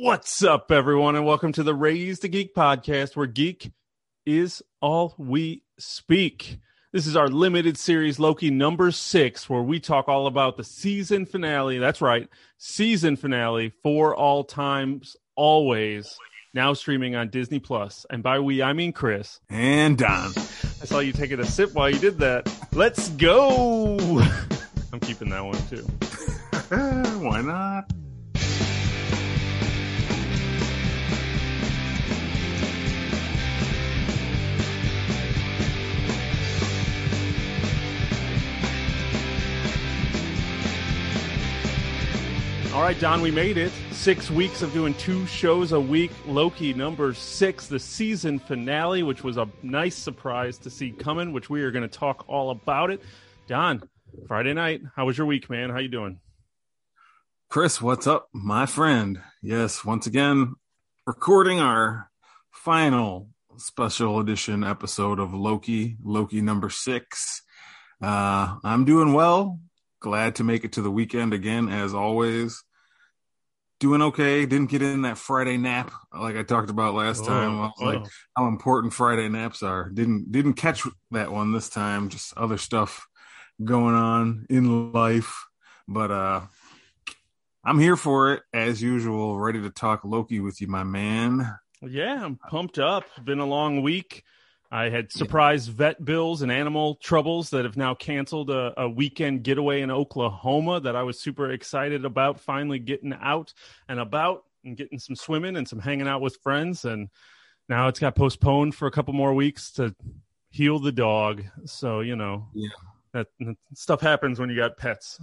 What's up, everyone, and welcome to the Raised a Geek podcast, where geek is all we speak. This is our limited series, Loki number six, where we talk all about the season finale. That's right, season finale for all times, always. Now streaming on Disney Plus, and by we I mean Chris and Don. I saw you taking a sip while you did that. Let's go. I'm keeping that one too. Why not? All right, Don, we made it. Six weeks of doing two shows a week. Loki number six, the season finale, which was a nice surprise to see coming, which we are going to talk all about it. Don, Friday night, how was your week, man? How you doing? Chris, what's up, my friend? Yes, once again, recording our final special edition episode of Loki, Loki number six. Uh, I'm doing well. Glad to make it to the weekend again, as always doing okay. Didn't get in that Friday nap like I talked about last time. I was like how important Friday naps are. Didn't didn't catch that one this time. Just other stuff going on in life. But uh I'm here for it as usual, ready to talk Loki with you, my man. Yeah, I'm pumped up. Been a long week. I had surprise vet bills and animal troubles that have now canceled a, a, weekend getaway in Oklahoma that I was super excited about finally getting out and about and getting some swimming and some hanging out with friends. And now it's got postponed for a couple more weeks to heal the dog. So, you know, yeah. that, that stuff happens when you got pets.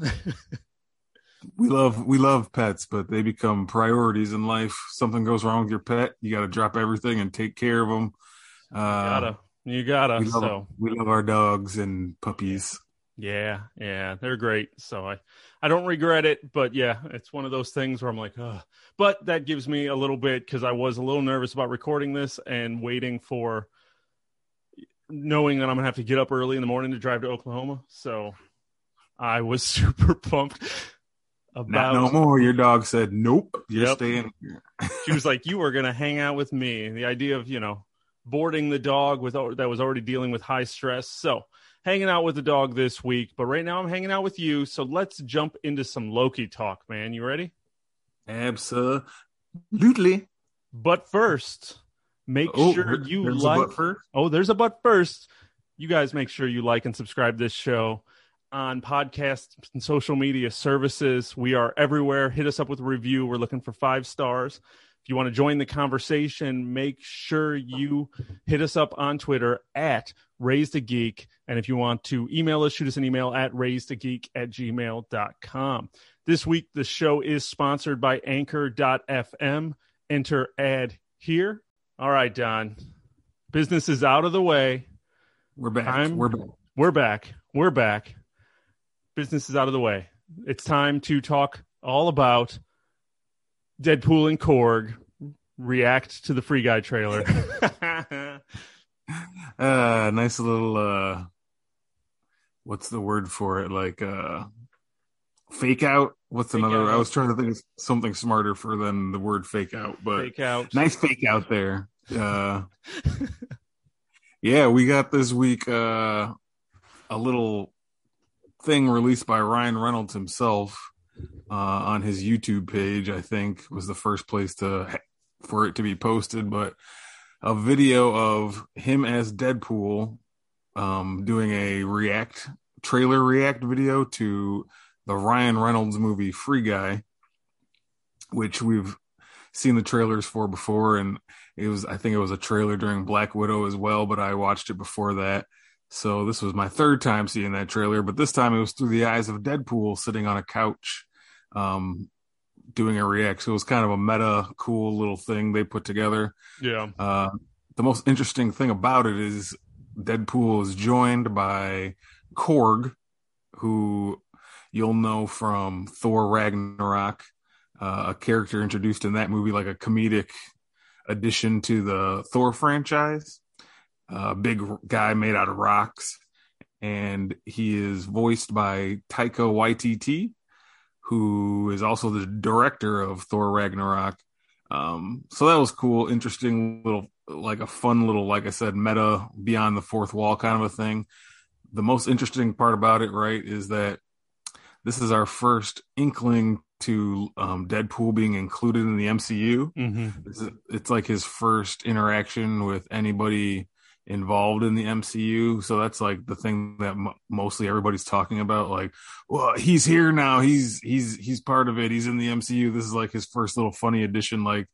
we love we love pets, but they become priorities in life. Something goes wrong with your pet, you got to drop everything and take care of them you uh, gotta, you gotta. We love, so we love our dogs and puppies. Yeah, yeah, they're great. So I, I don't regret it, but yeah, it's one of those things where I'm like, Ugh. but that gives me a little bit because I was a little nervous about recording this and waiting for knowing that I'm gonna have to get up early in the morning to drive to Oklahoma. So I was super pumped about Not no more. Your dog said, "Nope, you're yep. staying." she was like, "You are gonna hang out with me." The idea of you know boarding the dog with that was already dealing with high stress. So hanging out with the dog this week, but right now I'm hanging out with you. So let's jump into some Loki talk, man. You ready? Absolutely. But first, make oh, sure you like. Oh, there's a but first. You guys make sure you like and subscribe this show on podcasts and social media services. We are everywhere. Hit us up with a review. We're looking for five stars. If you want to join the conversation, make sure you hit us up on Twitter at Raised a Geek. And if you want to email us, shoot us an email at raisedageek at gmail.com. This week, the show is sponsored by Anchor.fm. Enter ad here. All right, Don. Business is out of the way. We're back. Time, we're back. We're back. We're back. Business is out of the way. It's time to talk all about Deadpool and Korg react to the Free Guy trailer. uh, nice little uh, what's the word for it? Like uh, fake out. What's fake another? Out. I was trying to think of something smarter for than the word fake out, but fake out. Nice fake out there. Uh, yeah, we got this week uh, a little thing released by Ryan Reynolds himself uh, on his YouTube page. I think was the first place to for it to be posted, but a video of him as Deadpool um, doing a react trailer react video to the Ryan Reynolds movie Free Guy, which we've seen the trailers for before, and it was I think it was a trailer during Black Widow as well, but I watched it before that. So this was my third time seeing that trailer, but this time it was through the eyes of Deadpool sitting on a couch, um, doing a react. So it was kind of a meta, cool little thing they put together. Yeah. Uh, the most interesting thing about it is Deadpool is joined by Korg, who you'll know from Thor Ragnarok, uh, a character introduced in that movie, like a comedic addition to the Thor franchise a big guy made out of rocks, and he is voiced by Taika Waititi, who is also the director of Thor Ragnarok. Um, so that was cool, interesting little, like a fun little, like I said, meta beyond the fourth wall kind of a thing. The most interesting part about it, right, is that this is our first inkling to um, Deadpool being included in the MCU. Mm-hmm. It's, it's, like his first interaction with anybody involved in the MCU. So that's like the thing that m- mostly everybody's talking about. Like, well, he's here now. He's he's he's part of it. He's in the MCU. This is like his first little funny addition. Like,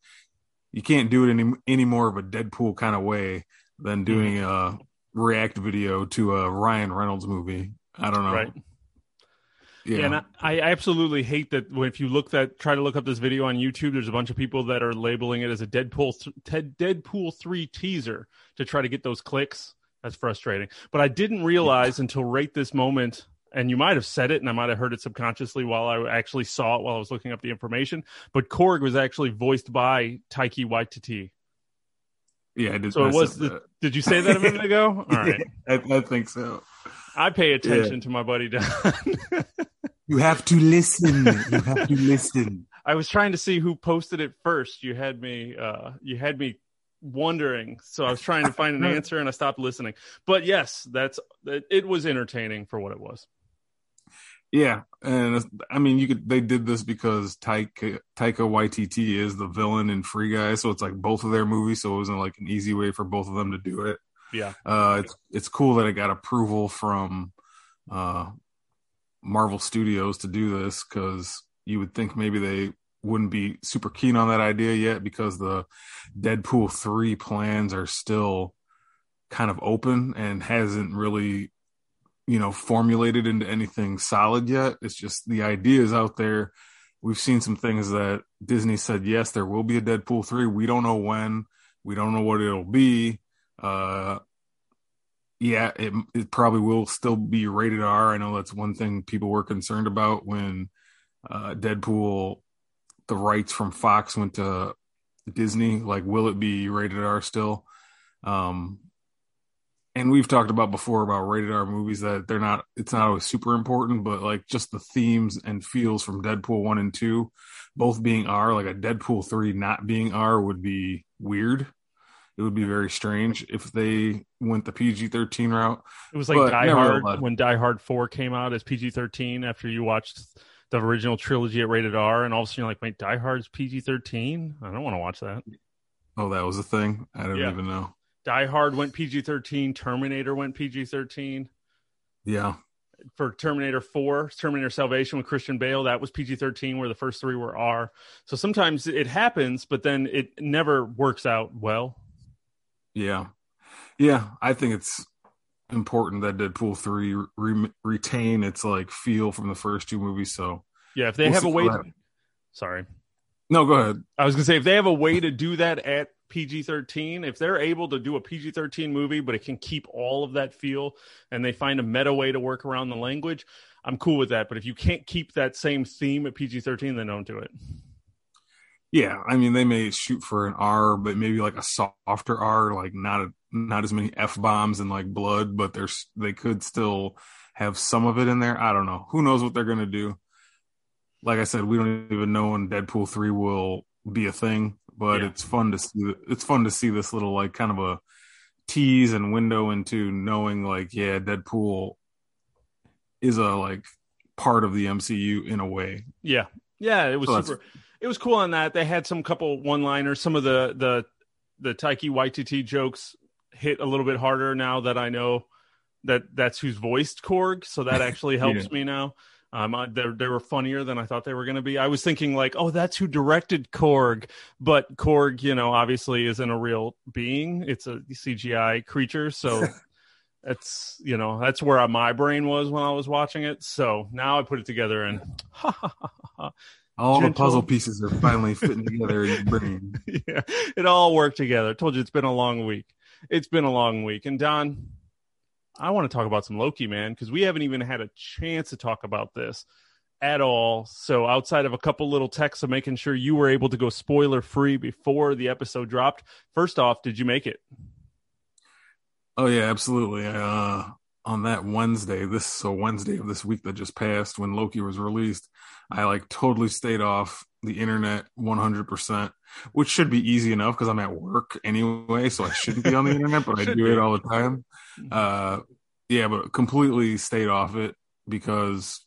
you can't do it any any more of a Deadpool kind of way than doing mm-hmm. a react video to a Ryan Reynolds movie. I don't know. Right. Yeah. yeah, and I, I, absolutely hate that if you look that try to look up this video on YouTube, there's a bunch of people that are labeling it as a Deadpool th- Deadpool three teaser to try to get those clicks. That's frustrating. But I didn't realize until right this moment, and you might have said it, and I might have heard it subconsciously while I actually saw it while I was looking up the information. But Korg was actually voiced by Taika Waititi. Yeah, I did. So it was. The, did you say that a minute ago? All right, I, I think so. I pay attention yeah. to my buddy Don. you have to listen. You have to listen. I was trying to see who posted it first. You had me. Uh, you had me wondering, so I was trying to find an answer, and I stopped listening. But yes, that's it. Was entertaining for what it was. Yeah, and I mean, you could. They did this because Taika Taika Waititi is the villain in Free Guy, so it's like both of their movies. So it wasn't like an easy way for both of them to do it. Yeah. Uh, it's it's cool that it got approval from uh, Marvel Studios to do this because you would think maybe they wouldn't be super keen on that idea yet because the Deadpool 3 plans are still kind of open and hasn't really you know formulated into anything solid yet. It's just the ideas out there. We've seen some things that disney said yes there will be a deadpool 3 we don't know when. We don't know what it'll be uh, yeah, it it probably will still be rated R. I know that's one thing people were concerned about when uh, Deadpool, the rights from Fox went to Disney. Like, will it be rated R still? Um, and we've talked about before about rated R movies that they're not. It's not always super important, but like just the themes and feels from Deadpool one and two, both being R. Like a Deadpool three not being R would be weird it would be very strange if they went the PG thirteen route. It was like but Die Hard when Die Hard four came out as PG thirteen after you watched the original trilogy at rated R, and all of a sudden you're like, wait, Die Hard's PG thirteen? I don't want to watch that. Oh, that was a thing. I didn't yeah. even know. Die Hard went PG thirteen. Terminator went PG thirteen. Yeah. For Terminator 4, Terminator Salvation with Christian Bale, that was PG 13, where the first three were R. So sometimes it happens, but then it never works out well. Yeah, yeah. I think it's important that Deadpool three re- retain its like feel from the first two movies. So yeah, if they we'll have a way, to... sorry, no, go ahead. I was gonna say if they have a way to do that at PG thirteen, if they're able to do a PG thirteen movie, but it can keep all of that feel, and they find a meta way to work around the language, I'm cool with that. But if you can't keep that same theme at PG thirteen, then don't do it. Yeah, I mean they may shoot for an R, but maybe like a softer R, like not a, not as many f bombs and like blood, but there's they could still have some of it in there. I don't know. Who knows what they're gonna do? Like I said, we don't even know when Deadpool three will be a thing, but yeah. it's fun to see. It's fun to see this little like kind of a tease and window into knowing like yeah, Deadpool is a like part of the MCU in a way. Yeah, yeah, it was so super it was cool on that. They had some couple one liners. Some of the the the Taika Waititi jokes hit a little bit harder now that I know that that's who's voiced Korg. So that actually helps yeah. me now. Um, they they were funnier than I thought they were going to be. I was thinking like, oh, that's who directed Korg, but Korg, you know, obviously isn't a real being. It's a CGI creature, so that's you know that's where my brain was when I was watching it. So now I put it together and ha ha ha ha. All gentle. the puzzle pieces are finally fitting together in your brain. Yeah, it all worked together. I told you it's been a long week. It's been a long week. And Don, I want to talk about some Loki, man, because we haven't even had a chance to talk about this at all. So outside of a couple little texts of making sure you were able to go spoiler free before the episode dropped, first off, did you make it? Oh yeah, absolutely. Uh, on that Wednesday, this so Wednesday of this week that just passed when Loki was released, I like totally stayed off the internet 100%, which should be easy enough because I'm at work anyway, so I shouldn't be on the internet, but I do be. it all the time. Mm-hmm. Uh, yeah, but completely stayed off it because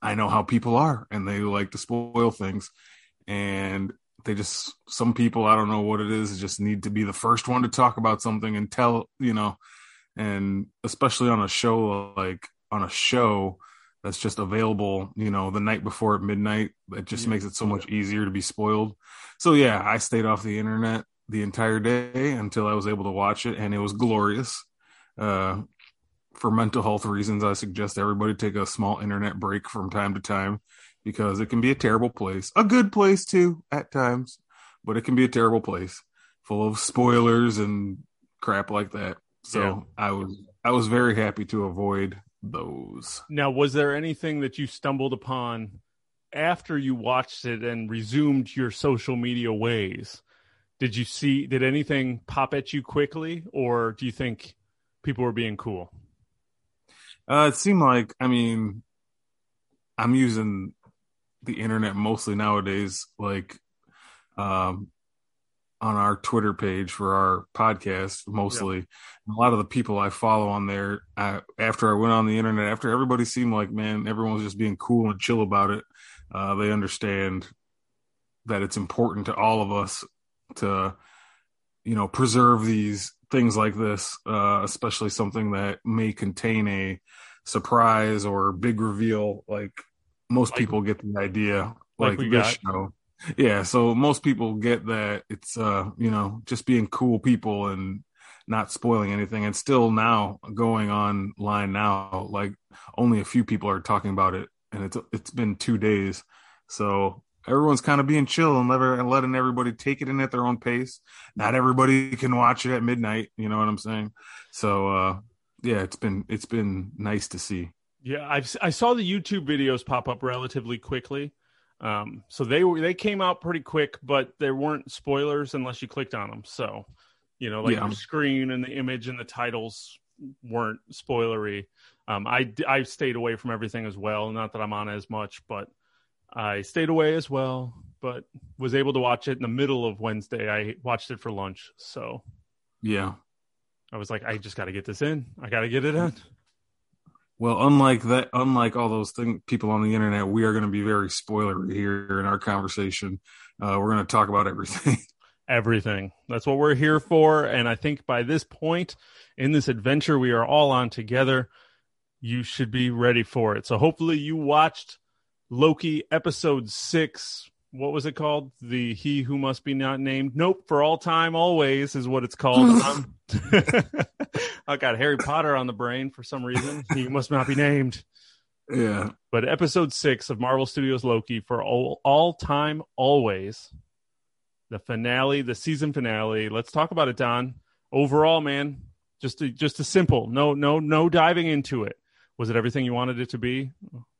I know how people are and they like to spoil things. And they just, some people, I don't know what it is, just need to be the first one to talk about something and tell, you know, and especially on a show like on a show that's just available, you know, the night before at midnight, it just yeah. makes it so much easier to be spoiled. So yeah, I stayed off the internet the entire day until I was able to watch it, and it was glorious. Uh, for mental health reasons, I suggest everybody take a small internet break from time to time because it can be a terrible place. A good place too at times, but it can be a terrible place full of spoilers and crap like that. So yeah. I was I was very happy to avoid those. Now, was there anything that you stumbled upon after you watched it and resumed your social media ways? Did you see did anything pop at you quickly or do you think people were being cool? Uh, it seemed like I mean I'm using the internet mostly nowadays like um on our Twitter page for our podcast mostly. Yeah. A lot of the people I follow on there, I, after I went on the internet, after everybody seemed like, man, everyone was just being cool and chill about it. Uh, they understand that it's important to all of us to, you know, preserve these things like this, uh, especially something that may contain a surprise or big reveal. Like most like, people get the idea, like, like this got. show yeah so most people get that it's uh you know just being cool people and not spoiling anything. And still now going online now like only a few people are talking about it and it's it's been two days. So everyone's kind of being chill and, never, and letting everybody take it in at their own pace. Not everybody can watch it at midnight you know what i'm saying? So uh yeah it's been it's been nice to see. Yeah i i saw the youtube videos pop up relatively quickly um, so they were they came out pretty quick, but there weren't spoilers unless you clicked on them. So, you know, like yeah. the screen and the image and the titles weren't spoilery. Um, I I stayed away from everything as well. Not that I'm on as much, but I stayed away as well. But was able to watch it in the middle of Wednesday. I watched it for lunch, so yeah. I was like, I just got to get this in. I got to get it in. Well, unlike that, unlike all those thing, people on the internet, we are going to be very spoilery here in our conversation. Uh, we're going to talk about everything. everything. That's what we're here for. And I think by this point in this adventure, we are all on together. You should be ready for it. So hopefully, you watched Loki episode six what was it called? The He Who Must Be Not Named. Nope, for all time, always is what it's called. Um, I got Harry Potter on the brain for some reason. He must not be named. Yeah. But episode six of Marvel Studios Loki for all, all time, always. The finale, the season finale. Let's talk about it, Don. Overall, man, just a, just a simple, no, no, no diving into it. Was it everything you wanted it to be,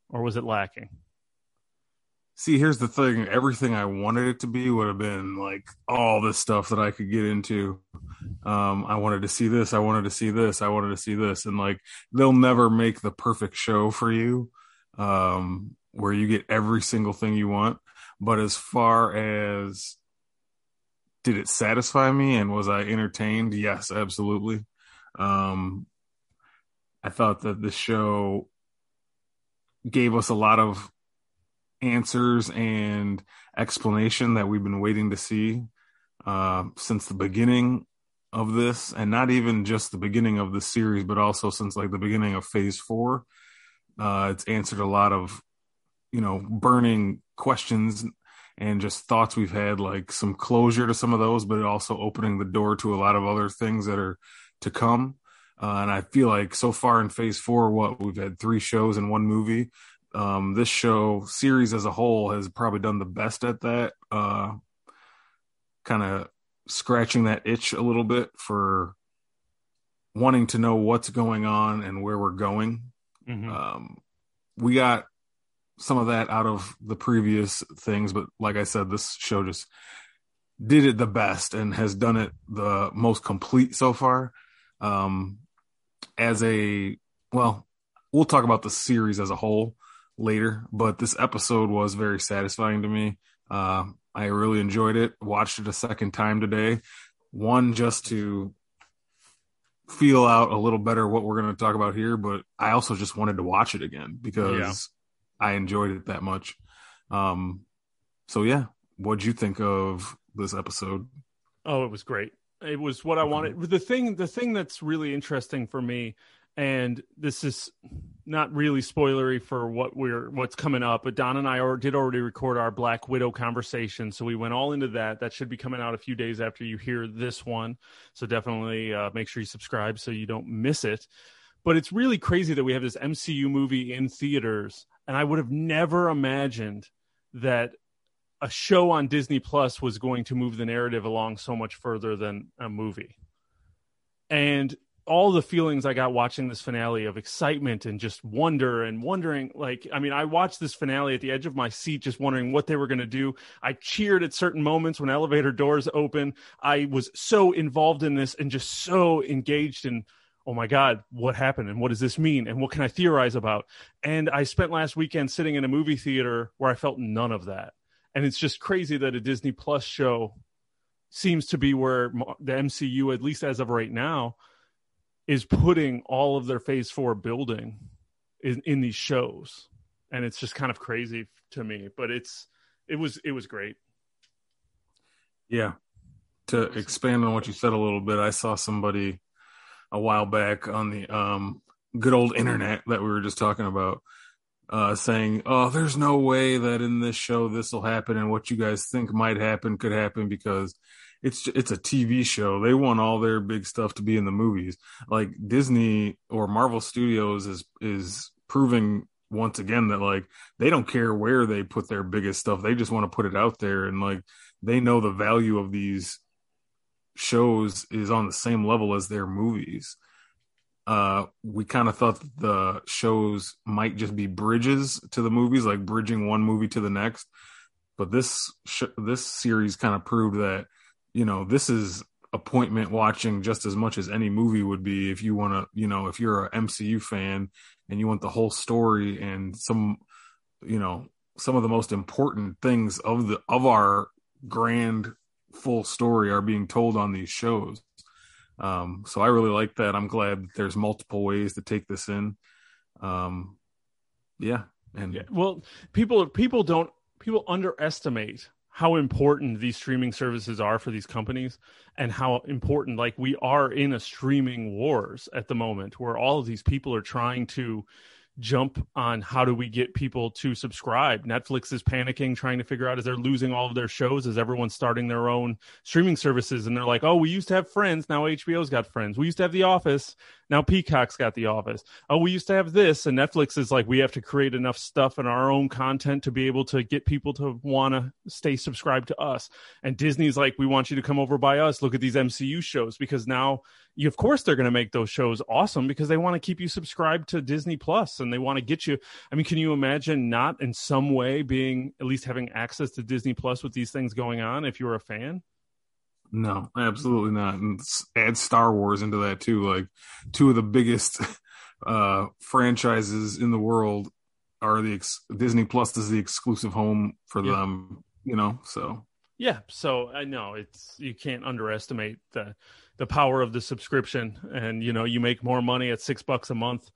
or was it lacking? See, here's the thing. Everything I wanted it to be would have been like all this stuff that I could get into. Um, I wanted to see this. I wanted to see this. I wanted to see this. And like, they'll never make the perfect show for you, um, where you get every single thing you want. But as far as did it satisfy me and was I entertained? Yes, absolutely. Um, I thought that the show gave us a lot of answers and explanation that we've been waiting to see uh, since the beginning of this, and not even just the beginning of the series, but also since like the beginning of Phase Four. Uh, it's answered a lot of, you know, burning questions and just thoughts we've had, like some closure to some of those, but also opening the door to a lot of other things that are to come. Uh, and I feel like so far in Phase Four, what we've had three shows and one movie um, this show series as a whole has probably done the best at that. Uh, kind of scratching that itch a little bit for wanting to know what's going on and where we're going. Mm-hmm. Um, we got some of that out of the previous things, but like I said, this show just did it the best and has done it the most complete so far. Um, as a well, we'll talk about the series as a whole later, but this episode was very satisfying to me. Uh, I really enjoyed it. Watched it a second time today. One just to feel out a little better what we're going to talk about here, but I also just wanted to watch it again because yeah. I enjoyed it that much. Um, so yeah, what'd you think of this episode? Oh, it was great. It was what I wanted. The thing, the thing that's really interesting for me and this is not really spoilery for what we're what's coming up but don and i are, did already record our black widow conversation so we went all into that. That should be coming out a few days after you hear this one so definitely uh, make sure you subscribe so you don't miss it. But it's really crazy that we have this mcu movie in theaters and i would have never imagined that a show on disney plus was going to move the narrative along so much further than a movie. And all the feelings I got watching this finale of excitement and just wonder and wondering like I mean I watched this finale at the edge of my seat just wondering what they were going to do. I cheered at certain moments when elevator doors open. I was so involved in this and just so engaged in oh my god, what happened and what does this mean and what can I theorize about? And I spent last weekend sitting in a movie theater where I felt none of that. And it's just crazy that a Disney Plus show seems to be where the MCU at least as of right now is putting all of their phase four building in, in these shows. And it's just kind of crazy to me but it's it was it was great. Yeah. To expand on what you said a little bit i saw somebody a while back on the um good old internet that we were just talking about uh saying oh there's no way that in this show this will happen and what you guys think might happen could happen because it's it's a TV show. They want all their big stuff to be in the movies. Like Disney or Marvel Studios is is proving once again that like they don't care where they put their biggest stuff. They just want to put it out there and like they know the value of these shows is on the same level as their movies. Uh, we kind of thought the shows might just be bridges to the movies, like bridging one movie to the next. But this sh- this series kind of proved that you know, this is appointment watching just as much as any movie would be if you want to, you know, if you're a MCU fan and you want the whole story and some, you know, some of the most important things of the of our grand full story are being told on these shows. Um, so I really like that. I'm glad that there's multiple ways to take this in. Um, yeah, and yeah. well, people people don't people underestimate how important these streaming services are for these companies and how important like we are in a streaming wars at the moment where all of these people are trying to jump on how do we get people to subscribe. Netflix is panicking, trying to figure out as they're losing all of their shows as everyone's starting their own streaming services. And they're like, oh, we used to have friends. Now HBO's got friends. We used to have The Office. Now Peacock's got The Office. Oh, we used to have this. And Netflix is like, we have to create enough stuff and our own content to be able to get people to want to stay subscribed to us. And Disney's like, we want you to come over by us. Look at these MCU shows because now you, of course they're going to make those shows awesome because they want to keep you subscribed to Disney Plus and they want to get you. I mean, can you imagine not in some way being at least having access to Disney Plus with these things going on if you're a fan? No, absolutely not. And add Star Wars into that too. Like two of the biggest uh franchises in the world are the ex- Disney Plus is the exclusive home for yeah. them, you know. So yeah, so I know it's you can't underestimate the the power of the subscription. And you know you make more money at six bucks a month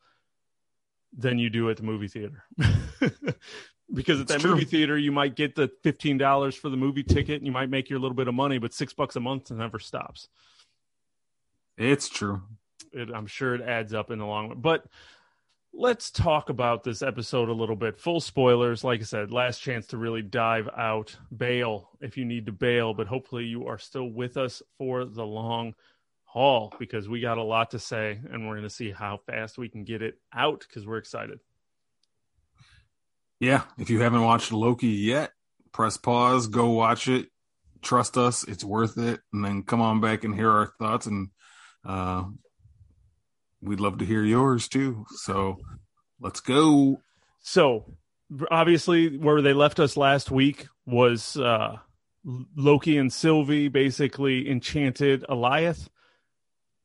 than you do at the movie theater. Because at that true. movie theater you might get the $15 for the movie ticket and you might make your little bit of money but six bucks a month never stops. It's true. It, i'm sure it adds up in the long run. But let's talk about this episode a little bit. Full spoilers. Like i said last chance to really dive out. Bail if you need to bail but hopefully you are still with us for the long haul because we got a lot to say and we're going to see how fast we can get it out because we're excited. Yeah. If you haven't watched Loki yet, press pause, go watch it. Trust us, it's worth it. And then come on back and hear our thoughts. And uh, we'd love to hear yours too. So let's go. So obviously, where they left us last week was uh, Loki and Sylvie basically enchanted Alioth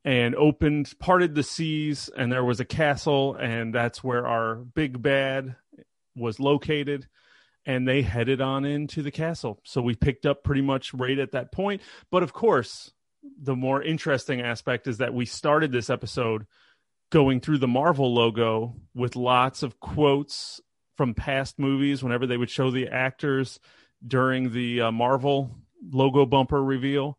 and opened, parted the seas, and there was a castle, and that's where our big bad was located. And they headed on into the castle. So we picked up pretty much right at that point. But of course, the more interesting aspect is that we started this episode going through the Marvel logo with lots of quotes from past movies whenever they would show the actors during the uh, Marvel logo bumper reveal.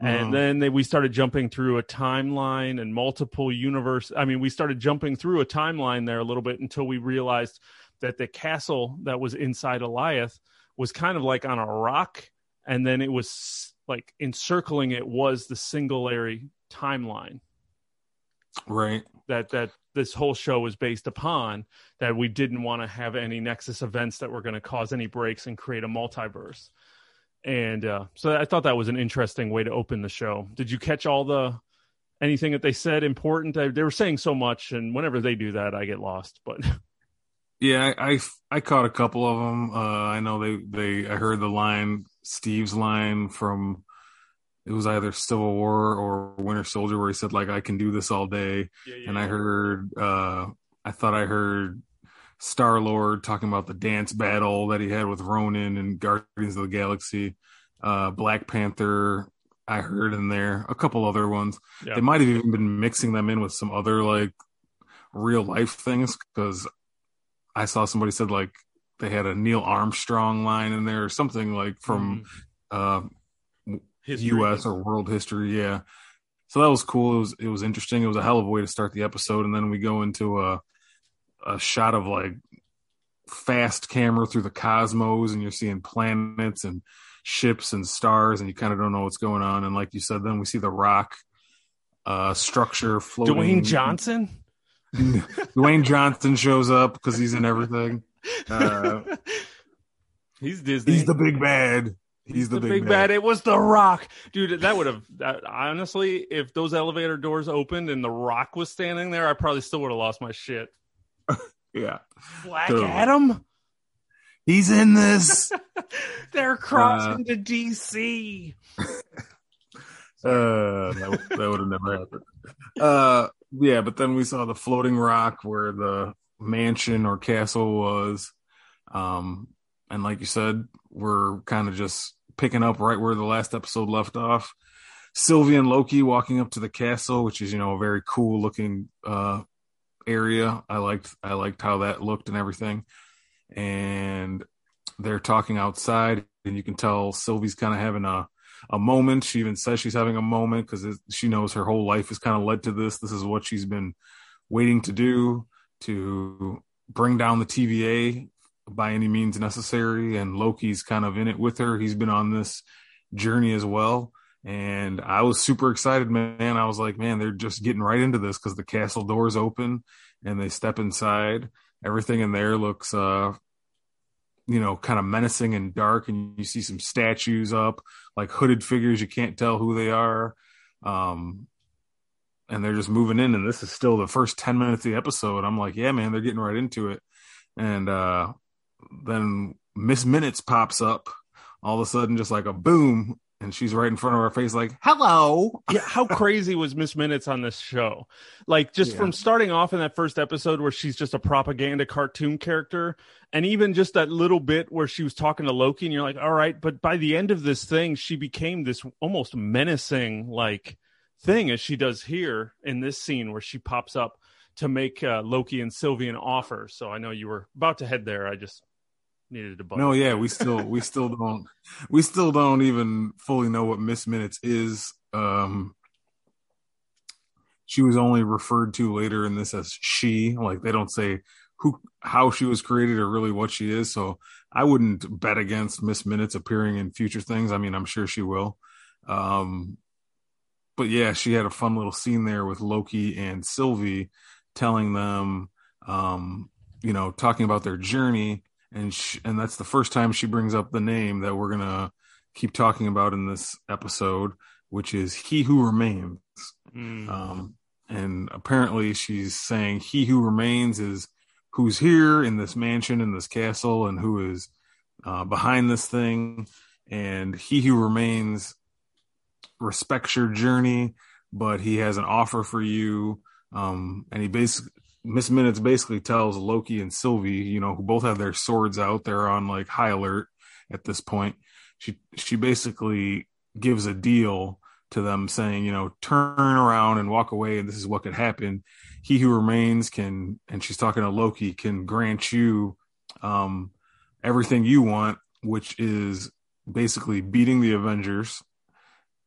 And uh-huh. then they, we started jumping through a timeline and multiple universe. I mean, we started jumping through a timeline there a little bit until we realized that the castle that was inside Alioth was kind of like on a rock, and then it was like encircling it was the Singulary timeline. Right. That that this whole show was based upon that we didn't want to have any nexus events that were going to cause any breaks and create a multiverse and uh, so i thought that was an interesting way to open the show. Did you catch all the anything that they said important? They were saying so much and whenever they do that i get lost but yeah i i, I caught a couple of them uh, i know they they i heard the line steve's line from it was either Civil War or Winter Soldier where he said like I can do this all day, yeah, yeah, and I heard uh, I thought I heard Star Lord talking about the dance battle that he had with Ronan and Guardians of the Galaxy, uh, Black Panther. I heard in there a couple other ones. Yeah. They might have even been mixing them in with some other like real life things because I saw somebody said like they had a Neil Armstrong line in there or something like from mm. uh. U.S. or world history. Yeah. So that was cool. It was it was interesting. It was a hell of a way to start the episode, and then we go into a a shot of like fast camera through the cosmos, and you're seeing planets and ships and stars, and you kind of don't know what's going on. And like you said, then we see the rock uh, structure floating. Dwayne Johnson. Dwayne Johnson shows up because he's in everything. Uh, he's Disney. He's the big bad. He's the, the big, big bad. bad. It was the Rock, dude. That would have honestly, if those elevator doors opened and the Rock was standing there, I probably still would have lost my shit. Yeah, Black totally. Adam. He's in this. They're crossing uh, to DC. uh, that, that would have never happened. Uh, yeah, but then we saw the floating rock where the mansion or castle was. Um, and like you said, we're kind of just picking up right where the last episode left off. Sylvie and Loki walking up to the castle, which is you know a very cool looking uh, area. I liked I liked how that looked and everything. And they're talking outside, and you can tell Sylvie's kind of having a a moment. She even says she's having a moment because she knows her whole life has kind of led to this. This is what she's been waiting to do to bring down the TVA by any means necessary. And Loki's kind of in it with her. He's been on this journey as well. And I was super excited, man. I was like, man, they're just getting right into this because the castle doors open and they step inside. Everything in there looks, uh, you know, kind of menacing and dark. And you see some statues up, like hooded figures. You can't tell who they are. Um, and they're just moving in. And this is still the first 10 minutes of the episode. I'm like, yeah, man, they're getting right into it. And, uh, then Miss Minutes pops up all of a sudden, just like a boom, and she's right in front of our face, like, hello. yeah, how crazy was Miss Minutes on this show? Like, just yeah. from starting off in that first episode where she's just a propaganda cartoon character, and even just that little bit where she was talking to Loki, and you're like, all right, but by the end of this thing, she became this almost menacing, like, thing as she does here in this scene where she pops up to make uh, Loki and Sylvie an offer. So I know you were about to head there. I just needed to. No, yeah, we still we still don't we still don't even fully know what Miss Minutes is. Um, she was only referred to later in this as she. Like they don't say who how she was created or really what she is. So I wouldn't bet against Miss Minutes appearing in future things. I mean, I'm sure she will. Um, but yeah, she had a fun little scene there with Loki and Sylvie telling them, um, you know, talking about their journey and she, and that's the first time she brings up the name that we're gonna keep talking about in this episode, which is "He Who Remains." Mm. Um, and apparently, she's saying "He who remains" is who's here in this mansion in this castle, and who is uh, behind this thing. And he who remains respects your journey, but he has an offer for you. Um, and he basically Miss Minutes basically tells Loki and Sylvie, you know, who both have their swords out, they're on like high alert at this point. She she basically gives a deal to them saying, you know, turn around and walk away, and this is what could happen. He who remains can, and she's talking to Loki, can grant you um, everything you want, which is basically beating the Avengers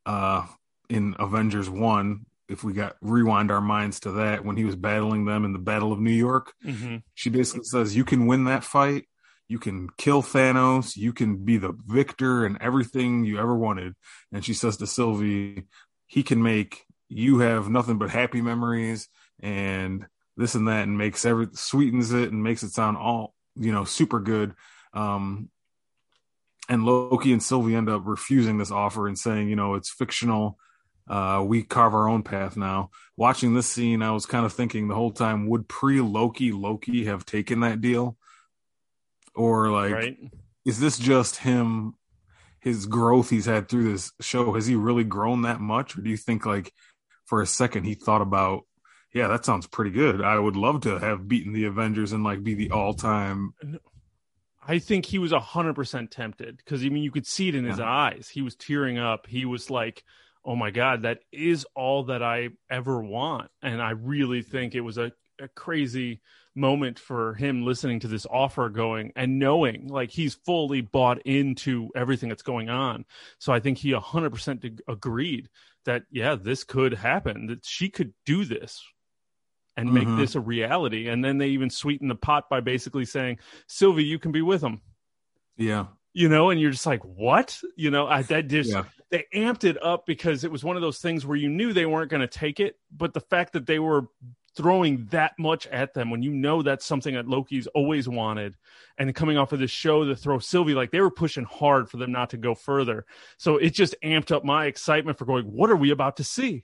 uh, in Avengers 1. If we got rewind our minds to that when he was battling them in the Battle of New York, mm-hmm. she basically says, You can win that fight you can kill Thanos, you can be the victor and everything you ever wanted. And she says to Sylvie, he can make you have nothing but happy memories and this and that and makes every sweetens it and makes it sound all, you know, super good. Um, and Loki and Sylvie end up refusing this offer and saying, you know, it's fictional. Uh, we carve our own path now. Watching this scene, I was kind of thinking the whole time, would pre Loki Loki have taken that deal? or like right. is this just him his growth he's had through this show has he really grown that much or do you think like for a second he thought about yeah that sounds pretty good i would love to have beaten the avengers and like be the all-time i think he was 100% tempted because i mean you could see it in his yeah. eyes he was tearing up he was like oh my god that is all that i ever want and i really think it was a, a crazy moment for him listening to this offer going and knowing like he's fully bought into everything that's going on. So I think he 100% agreed that, yeah, this could happen, that she could do this and make mm-hmm. this a reality. And then they even sweeten the pot by basically saying, Sylvie, you can be with him. Yeah. You know, and you're just like, what? You know, I that just yeah. They amped it up because it was one of those things where you knew they weren't going to take it, but the fact that they were throwing that much at them when you know that's something that Loki's always wanted. And coming off of this show to throw Sylvie, like they were pushing hard for them not to go further. So it just amped up my excitement for going, what are we about to see?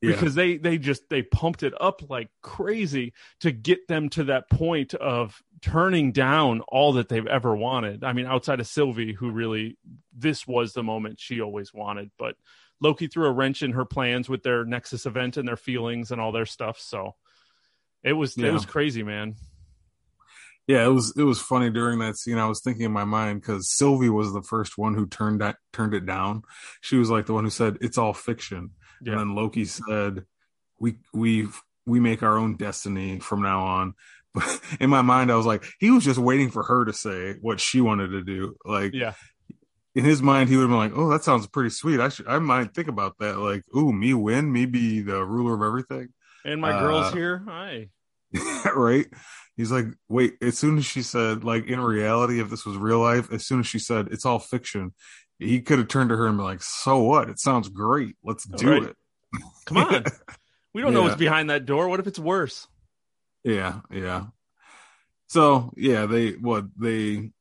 Yeah. Because they they just they pumped it up like crazy to get them to that point of turning down all that they've ever wanted. I mean, outside of Sylvie, who really this was the moment she always wanted, but Loki threw a wrench in her plans with their Nexus event and their feelings and all their stuff. So it was yeah. it was crazy, man. Yeah, it was it was funny during that scene. I was thinking in my mind because Sylvie was the first one who turned that turned it down. She was like the one who said it's all fiction, yeah. and then Loki said we we we make our own destiny from now on. In my mind, I was like, he was just waiting for her to say what she wanted to do. Like, yeah, in his mind, he would have been like, "Oh, that sounds pretty sweet. I should, I might think about that. Like, ooh, me win, me be the ruler of everything." And my uh, girl's here. Hi. right. He's like, wait. As soon as she said, like, in reality, if this was real life, as soon as she said it's all fiction, he could have turned to her and been like, "So what? It sounds great. Let's do right. it." Come on. We don't yeah. know what's behind that door. What if it's worse? Yeah, yeah. So yeah, they what they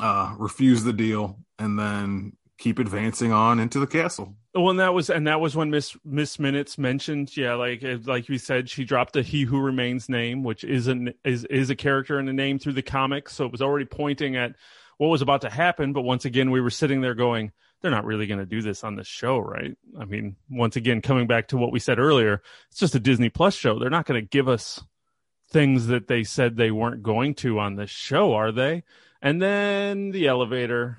uh refuse the deal and then keep advancing on into the castle. Well, and that was and that was when Miss Miss Minutes mentioned, yeah, like like we said, she dropped the "He Who Remains" name, which isn't is is a character in the name through the comics, so it was already pointing at what was about to happen. But once again, we were sitting there going, they're not really going to do this on the show, right? I mean, once again, coming back to what we said earlier, it's just a Disney Plus show. They're not going to give us things that they said they weren't going to on the show, are they? And then the elevator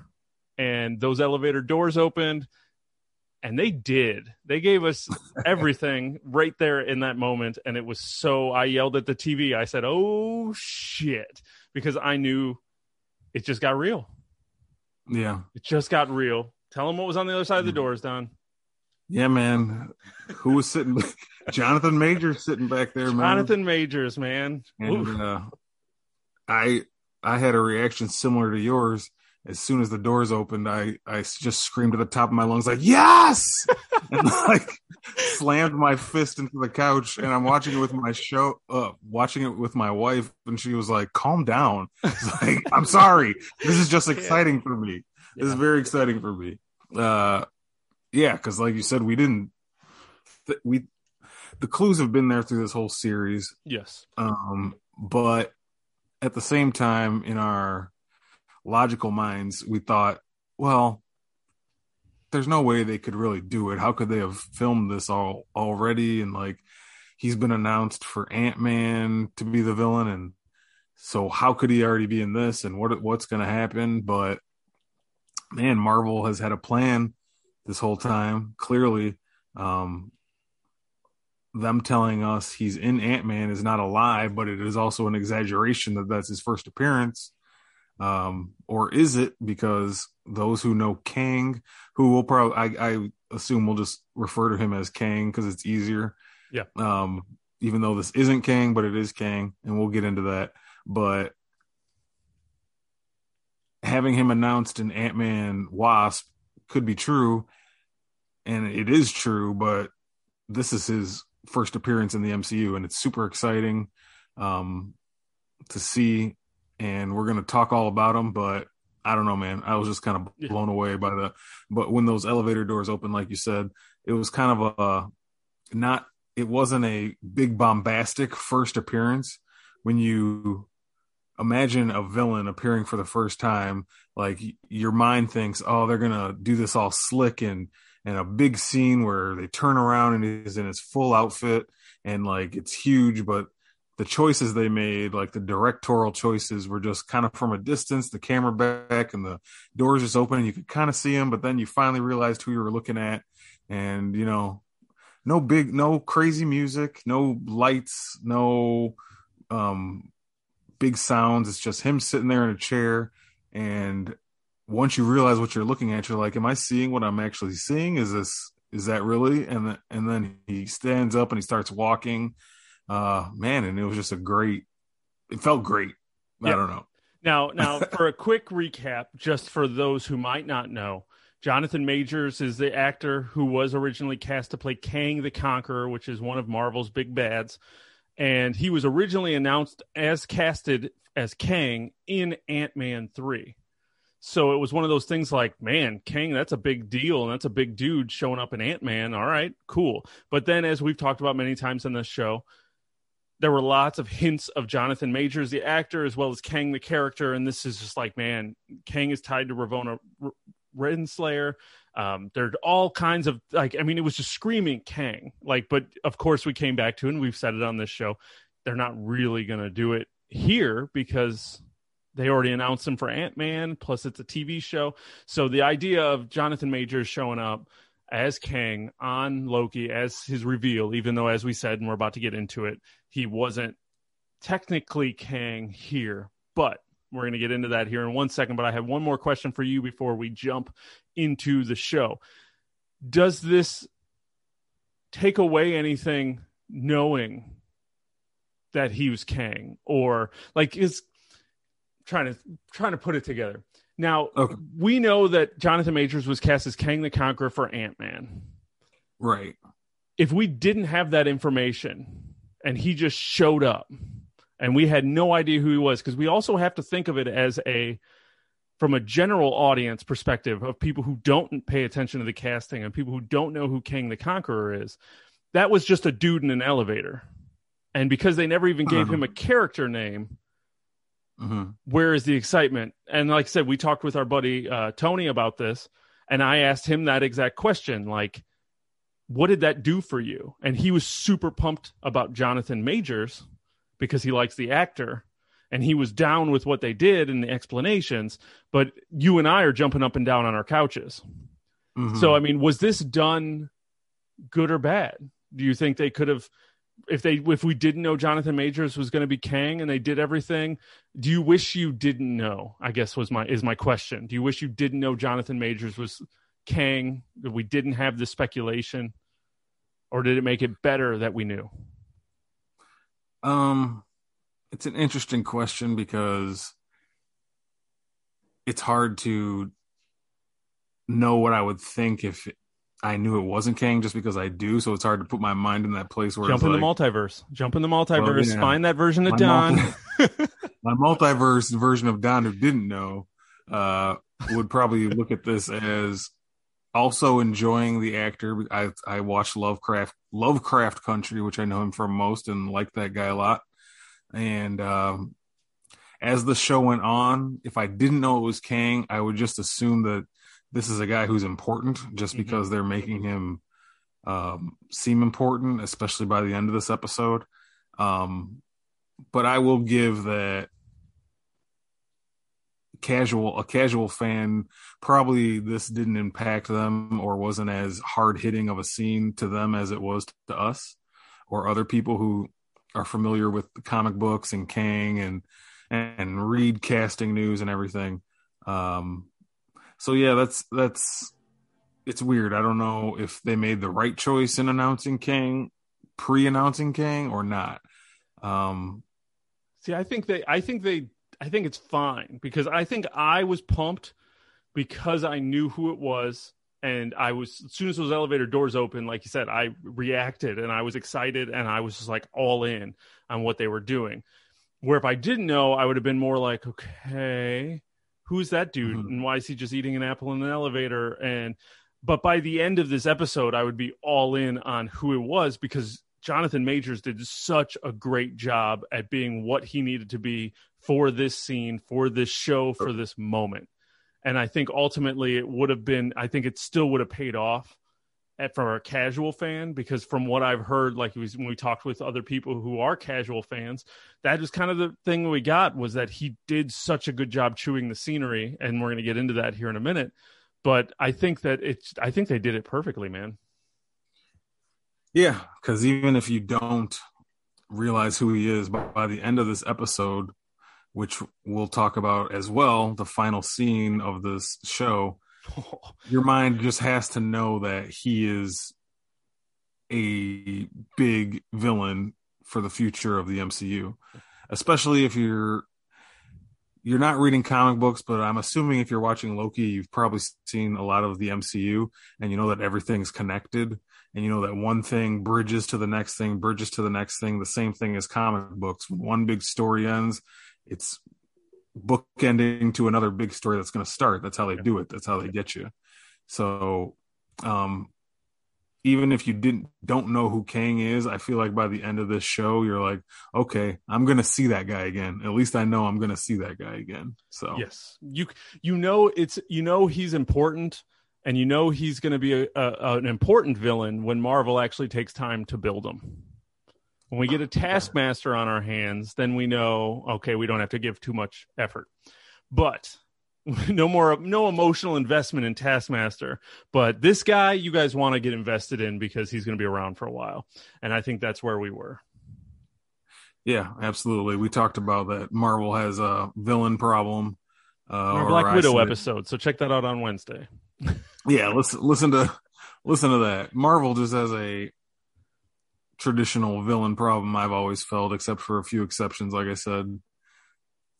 and those elevator doors opened and they did. They gave us everything right there in that moment and it was so i yelled at the tv i said oh shit because i knew it just got real. Yeah. It just got real. Tell them what was on the other side of the doors don. Yeah man. Who was sitting jonathan majors sitting back there jonathan man. majors man and uh, i i had a reaction similar to yours as soon as the doors opened, I I just screamed at the top of my lungs like yes, and like slammed my fist into the couch. And I'm watching it with my show, uh, watching it with my wife, and she was like, "Calm down." like, "I'm sorry. This is just exciting for me. This yeah. is very exciting for me." Uh, yeah, because like you said, we didn't th- we the clues have been there through this whole series. Yes. Um, but at the same time, in our logical minds, we thought, well, there's no way they could really do it. How could they have filmed this all already? And like, he's been announced for Ant Man to be the villain, and so how could he already be in this? And what what's going to happen? But man, Marvel has had a plan this whole time. Clearly, um, them telling us he's in Ant Man is not a lie, but it is also an exaggeration that that's his first appearance. Um, or is it because those who know Kang, who will probably, I, I assume we'll just refer to him as Kang because it's easier. Yeah. Um, even though this isn't Kang, but it is Kang, and we'll get into that. But having him announced in Ant Man Wasp could be true, and it is true, but this is his first appearance in the MCU, and it's super exciting um, to see. And we're gonna talk all about him, but I don't know, man. I was just kind of blown away by the. But when those elevator doors open, like you said, it was kind of a not. It wasn't a big bombastic first appearance. When you imagine a villain appearing for the first time, like your mind thinks, oh, they're gonna do this all slick and and a big scene where they turn around and he's in his full outfit and like it's huge, but the choices they made, like the directorial choices, were just kind of from a distance, the camera back and the doors just open and you could kind of see him, but then you finally realized who you were looking at. And, you know, no big, no crazy music, no lights, no um big sounds. It's just him sitting there in a chair. And once you realize what you're looking at, you're like, am I seeing what I'm actually seeing? Is this, is that really? And, and then he stands up and he starts walking. Uh man and it was just a great it felt great. I don't know. Now now for a quick recap just for those who might not know jonathan majors is the actor who was originally cast to play kang the conqueror which is one of marvel's big bads. And he was originally announced as casted as kang in ant-man 3 so it was one of those things like, man, Kang, that's a big deal. And that's a big dude showing up in Ant Man. All right, cool. But then, as we've talked about many times on this show, there were lots of hints of Jonathan Majors, the actor, as well as Kang, the character. And this is just like, man, Kang is tied to Ravonna R- Renslayer. Um, there are all kinds of like, I mean, it was just screaming Kang. Like, but of course, we came back to, and we've said it on this show, they're not really going to do it here because they already announced him for Ant Man. Plus, it's a TV show. So the idea of Jonathan Majors showing up as Kang on Loki as his reveal, even though, as we said, and we're about to get into it, he wasn't technically Kang here. But we're going to get into that here in one second. But I have one more question for you before we jump into the show. Does this take away anything knowing that he was Kang? Or like is trying to trying to put it together now okay. we know that Jonathan Majors was cast as Kang the Conqueror for Ant Man. Right. If we didn't have that information and he just showed up and we had no idea who he was, because we also have to think of it as a from a general audience perspective of people who don't pay attention to the casting and people who don't know who Kang the Conqueror is. That was just a dude in an elevator. And because they never even gave uh-huh. him a character name, Mm-hmm. Where is the excitement? And like I said, we talked with our buddy uh, Tony about this, and I asked him that exact question like, what did that do for you? And he was super pumped about Jonathan Majors because he likes the actor and he was down with what they did and the explanations. But you and I are jumping up and down on our couches. Mm-hmm. So, I mean, was this done good or bad? Do you think they could have if they if we didn't know Jonathan Majors was going to be Kang and they did everything, do you wish you didn't know? I guess was my is my question. Do you wish you didn't know Jonathan Majors was Kang? That we didn't have the speculation, or did it make it better that we knew? Um, it's an interesting question because it's hard to know what I would think if I knew it wasn't Kang just because I do, so it's hard to put my mind in that place where jump in like, the multiverse, jump in the multiverse, well, yeah. find that version of Don. Multi- my multiverse version of Don who didn't know uh, would probably look at this as also enjoying the actor. I I watched Lovecraft Lovecraft Country, which I know him from most, and like that guy a lot. And um, as the show went on, if I didn't know it was Kang, I would just assume that this is a guy who's important just mm-hmm. because they're making him um, seem important, especially by the end of this episode. Um, but I will give that casual a casual fan probably this didn't impact them or wasn't as hard hitting of a scene to them as it was to us or other people who are familiar with the comic books and Kang and and read casting news and everything. Um, so yeah, that's that's it's weird. I don't know if they made the right choice in announcing Kang, pre-announcing Kang or not. Um, See, I think they, I think they I think it's fine because I think I was pumped because I knew who it was. And I was, as soon as those elevator doors opened, like you said, I reacted and I was excited and I was just like all in on what they were doing. Where if I didn't know, I would have been more like, okay, who's that dude? Mm-hmm. And why is he just eating an apple in an elevator? And, but by the end of this episode, I would be all in on who it was because Jonathan Majors did such a great job at being what he needed to be for this scene, for this show, for this moment. And I think ultimately it would have been, I think it still would have paid off at, for a casual fan because from what I've heard, like was, when we talked with other people who are casual fans, that is kind of the thing we got was that he did such a good job chewing the scenery. And we're going to get into that here in a minute. But I think that it's, I think they did it perfectly, man. Yeah. Cause even if you don't realize who he is by, by the end of this episode, which we'll talk about as well, the final scene of this show, your mind just has to know that he is a big villain for the future of the MCU, especially if you're you're not reading comic books, but I'm assuming if you're watching Loki, you've probably seen a lot of the MCU and you know that everything's connected and you know that one thing bridges to the next thing, bridges to the next thing. The same thing as comic books. When one big story ends, it's bookending to another big story that's going to start. That's how they do it. That's how they get you. So, um, even if you didn't don't know who Kang is, I feel like by the end of this show, you're like, okay, I'm gonna see that guy again. At least I know I'm gonna see that guy again. So yes, you you know it's you know he's important, and you know he's gonna be a, a an important villain when Marvel actually takes time to build him. When we get a taskmaster on our hands, then we know, okay, we don't have to give too much effort. But no more no emotional investment in taskmaster. But this guy you guys want to get invested in because he's going to be around for a while. And i think that's where we were. Yeah absolutely. We talked about that marvel has a villain problem uh Our black widow episode so check that out on wednesday. Yeah listen listen to listen to that. Marvel just has a traditional villain problem I've always felt, except for a few exceptions, like I said,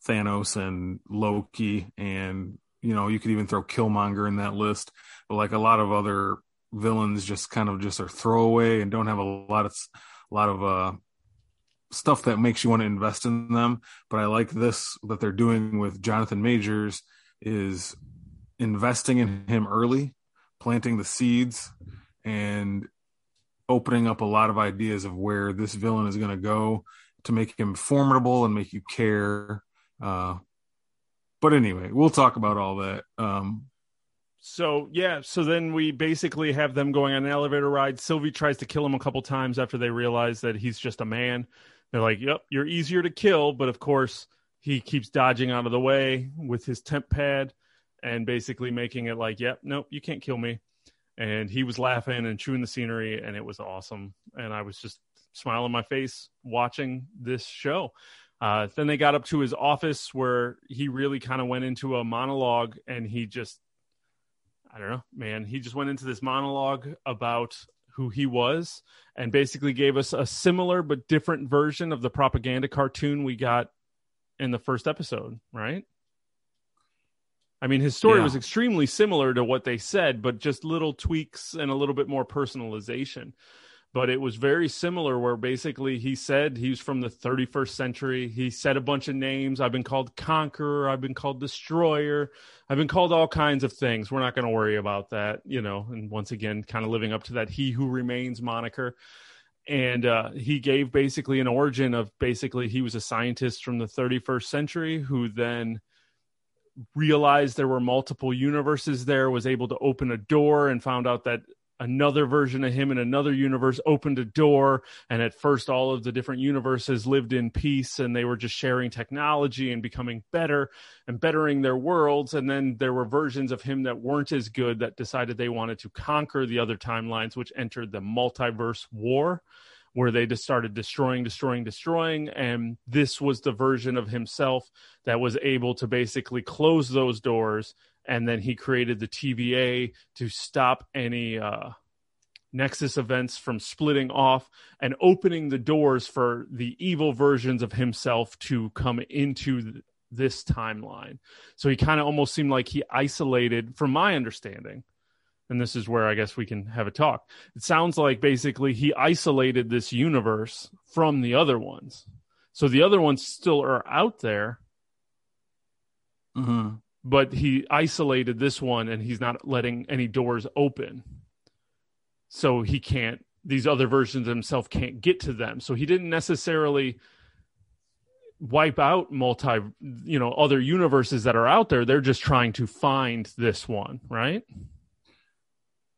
Thanos and Loki, and you know, you could even throw Killmonger in that list. But like a lot of other villains, just kind of just are throwaway and don't have a lot of a lot of uh stuff that makes you want to invest in them. But I like this that they're doing with Jonathan Majors is investing in him early, planting the seeds, and opening up a lot of ideas of where this villain is going to go to make him formidable and make you care. Uh, but anyway, we'll talk about all that. Um, so yeah, so then we basically have them going on an elevator ride. Sylvie tries to kill him a couple times after they realize that he's just a man. They're like, "Yep, you're easier to kill," but of course he keeps dodging out of the way with his temp pad and basically making it like, "Yep, nope, you can't kill me." And he was laughing and chewing the scenery and it was awesome. And i was just smiling my face watching this show. Uh, then they got up to his office where he really kind of went into a monologue and he just i don't know man he just went into this monologue about who he was and basically gave us a similar but different version of the propaganda cartoon we got in the first episode right I mean, his story yeah. was extremely similar to what they said, but just little tweaks and a little bit more personalization. But it was very similar, where basically he said he's from the 31st century. He said a bunch of names. I've been called Conqueror. I've been called Destroyer. I've been called all kinds of things. We're not going to worry about that, you know. And once again, kind of living up to that He Who Remains moniker and uh, he gave basically an origin of basically he was a scientist from the 31st century who then realized there were multiple universes there, was able to open a door and found out that another version of him in another universe opened a door. And at first all of the different universes lived in peace and they were just sharing technology and becoming better and bettering their worlds. And then there were versions of him that weren't as good that decided they wanted to conquer the other timelines which entered the multiverse war where they just started destroying destroying destroying and this was the version of himself that was able to basically close those doors and then he created the TVA to stop any uh, Nexus events from splitting off and opening the doors for the evil versions of himself to come into th- this timeline. So he kind of almost seemed like he isolated, from my understanding, and this is where I guess we can have a talk. It sounds like basically he isolated this universe from the other ones. So the other ones still are out there. Mm-hmm but he isolated this one and he's not letting any doors open. So he can't, these other versions of himself can't get to them. So he didn't necessarily wipe out multi, you know, other universes that are out there. They're just trying to find this one, right?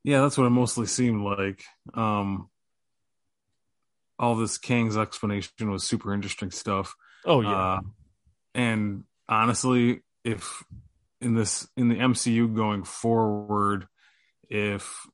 Yeah, that's what it mostly seemed like. Um, all this Kang's explanation was super interesting stuff. Oh yeah. Uh, and honestly, if in this in the MCU going forward if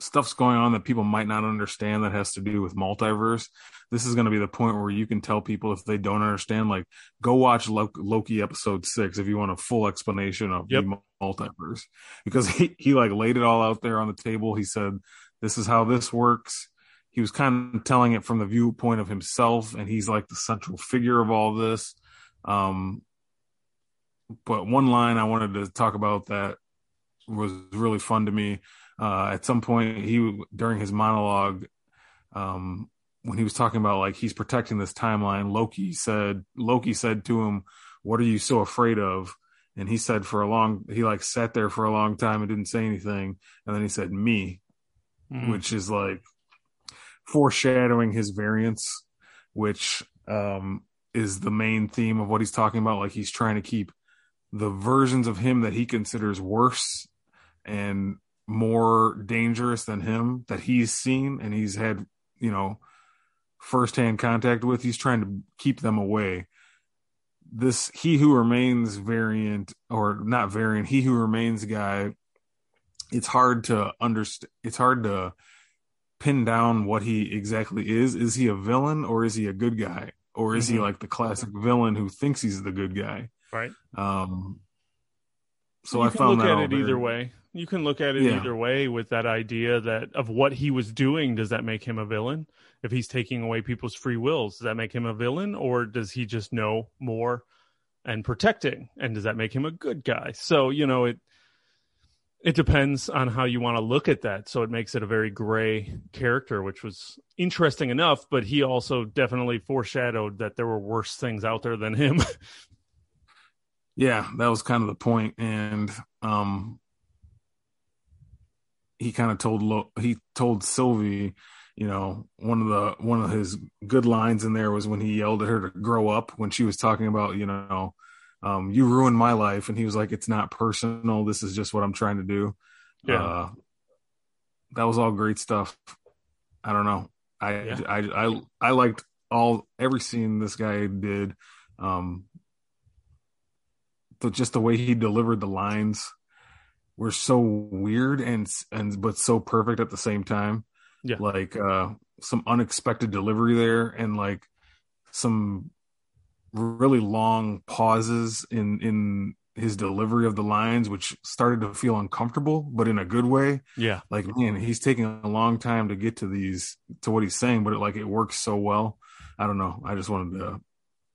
stuff's going on that people might not understand that has to do with multiverse this is going to be the point where you can tell people if they don't understand like go watch loki episode 6 if you want a full explanation of yep. the multiverse because he, he like laid it all out there on the table he said this is how this works he was kind of telling it from the viewpoint of himself and he's like the central figure of all this um but one line I wanted to talk about that was really fun to me. Uh, at some point, he during his monologue, um, when he was talking about like he's protecting this timeline, Loki said Loki said to him, "What are you so afraid of?" And he said for a long, he like sat there for a long time and didn't say anything, and then he said, "Me," mm-hmm. which is like foreshadowing his variance, which um, is the main theme of what he's talking about. Like he's trying to keep the versions of him that he considers worse and more dangerous than him that he's seen and he's had, you know, firsthand contact with, he's trying to keep them away. This he who remains variant or not variant, he who remains guy, it's hard to understand it's hard to pin down what he exactly is. Is he a villain or is he a good guy? Or is mm-hmm. he like the classic villain who thinks he's the good guy? Right. Um, so you I found look at it very... either way. You can look at it yeah. either way with that idea that of what he was doing. Does that make him a villain? If he's taking away people's free wills, does that make him a villain, or does he just know more and protecting? And does that make him a good guy? So you know it. It depends on how you want to look at that. So it makes it a very gray character, which was interesting enough. But he also definitely foreshadowed that there were worse things out there than him. yeah, that was kind of the point, and um, he kind of told Lo- he told Sylvie, you know, one of the one of his good lines in there was when he yelled at her to grow up when she was talking about, you know, um, you ruined my life, and he was like, it's not personal. This is just what I'm trying to do. Yeah, uh, that was all great stuff. I don't know. I, yeah. I I I liked all every scene this guy did. Um, the, just the way he delivered the lines were so weird and and but so perfect at the same time. Yeah, like uh, some unexpected delivery there, and like some really long pauses in in his delivery of the lines, which started to feel uncomfortable, but in a good way. Yeah, like man, he's taking a long time to get to these to what he's saying, but it, like it works so well. I don't know. I just wanted to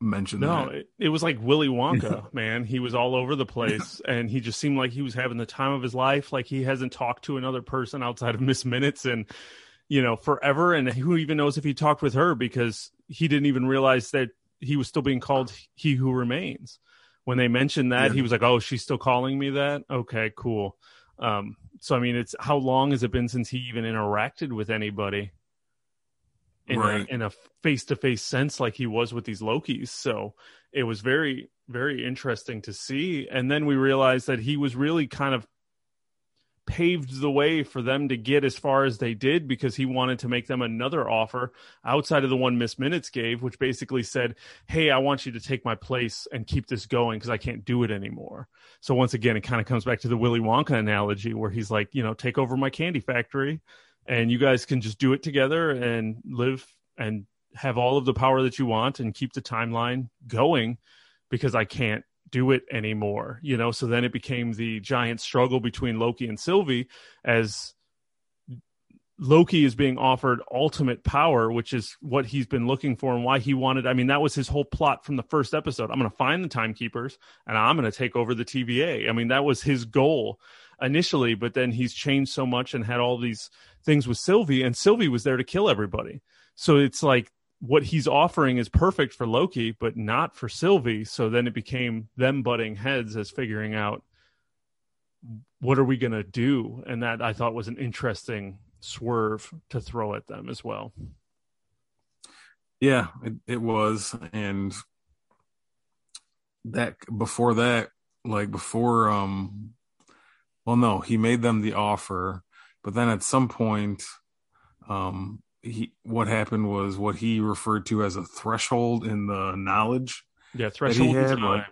mention no, that. It, it was like Willy Wonka, man. He was all over the place and he just seemed like he was having the time of his life. Like he hasn't talked to another person outside of Miss Minutes and, you know, forever. And who even knows if he talked with her because he didn't even realize that he was still being called He Who Remains. When they mentioned that, yeah. he was like, oh, she's still calling me that? Okay, cool. Um, so, I mean, it's how long has it been since he even interacted with anybody? In right. a in a face to face sense like he was with these Lokis. So it was very very interesting to see. And then we realized that he was really kind of paved the way for them to get as far as they did because he wanted to make them another offer outside of the one Miss Minutes gave, which basically said, Hey, I want you to take my place and keep this going because I can't do it anymore. So once again, it kind of comes back to the Willy Wonka analogy where he's like, you know, take over my candy factory and you guys can just do it together and live and have all of the power that you want and keep the timeline going because I can't do it anymore you know? So then it became the giant struggle between loki and sylvie as loki is being offered ultimate power which is what he's been looking for and why he wanted i mean that was his whole plot from the first episode. I'm going to find the timekeepers and i'm going to take over the tva i mean that was his goal initially but then he's changed so much and had all these things with sylvie and sylvie was there to kill everybody so it's like what he's offering is perfect for Loki, but not for Sylvie. So then it became them butting heads as figuring out what are we going to do? And that I thought was an interesting swerve to throw at them as well. Yeah, it, it was. And that before that, like before, um, well, no, he made them the offer, but then at some point, um, he what happened was what he referred to as a threshold in the knowledge. Yeah, threshold had, in time. Like,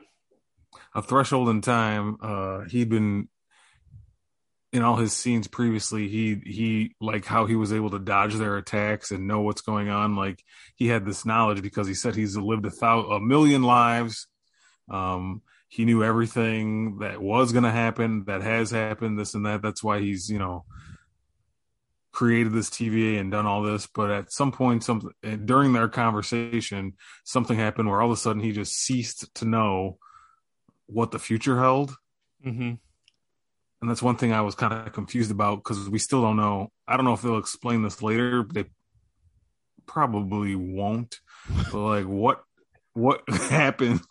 a threshold in time. Uh, he'd been in all his scenes previously. He he like how he was able to dodge their attacks and know what's going on. Like he had this knowledge because he said he's lived a thousand, a million lives. Um, he knew everything that was going to happen, that has happened, this and that. That's why he's you know created this TVA and done all this, but at some point, some during their conversation, something happened where all of a sudden he just ceased to know what the future held. Mm-hmm. And that's one thing I was kind of confused about because we still don't know. I don't know if they'll explain this later. They probably won't. But like, what what happened?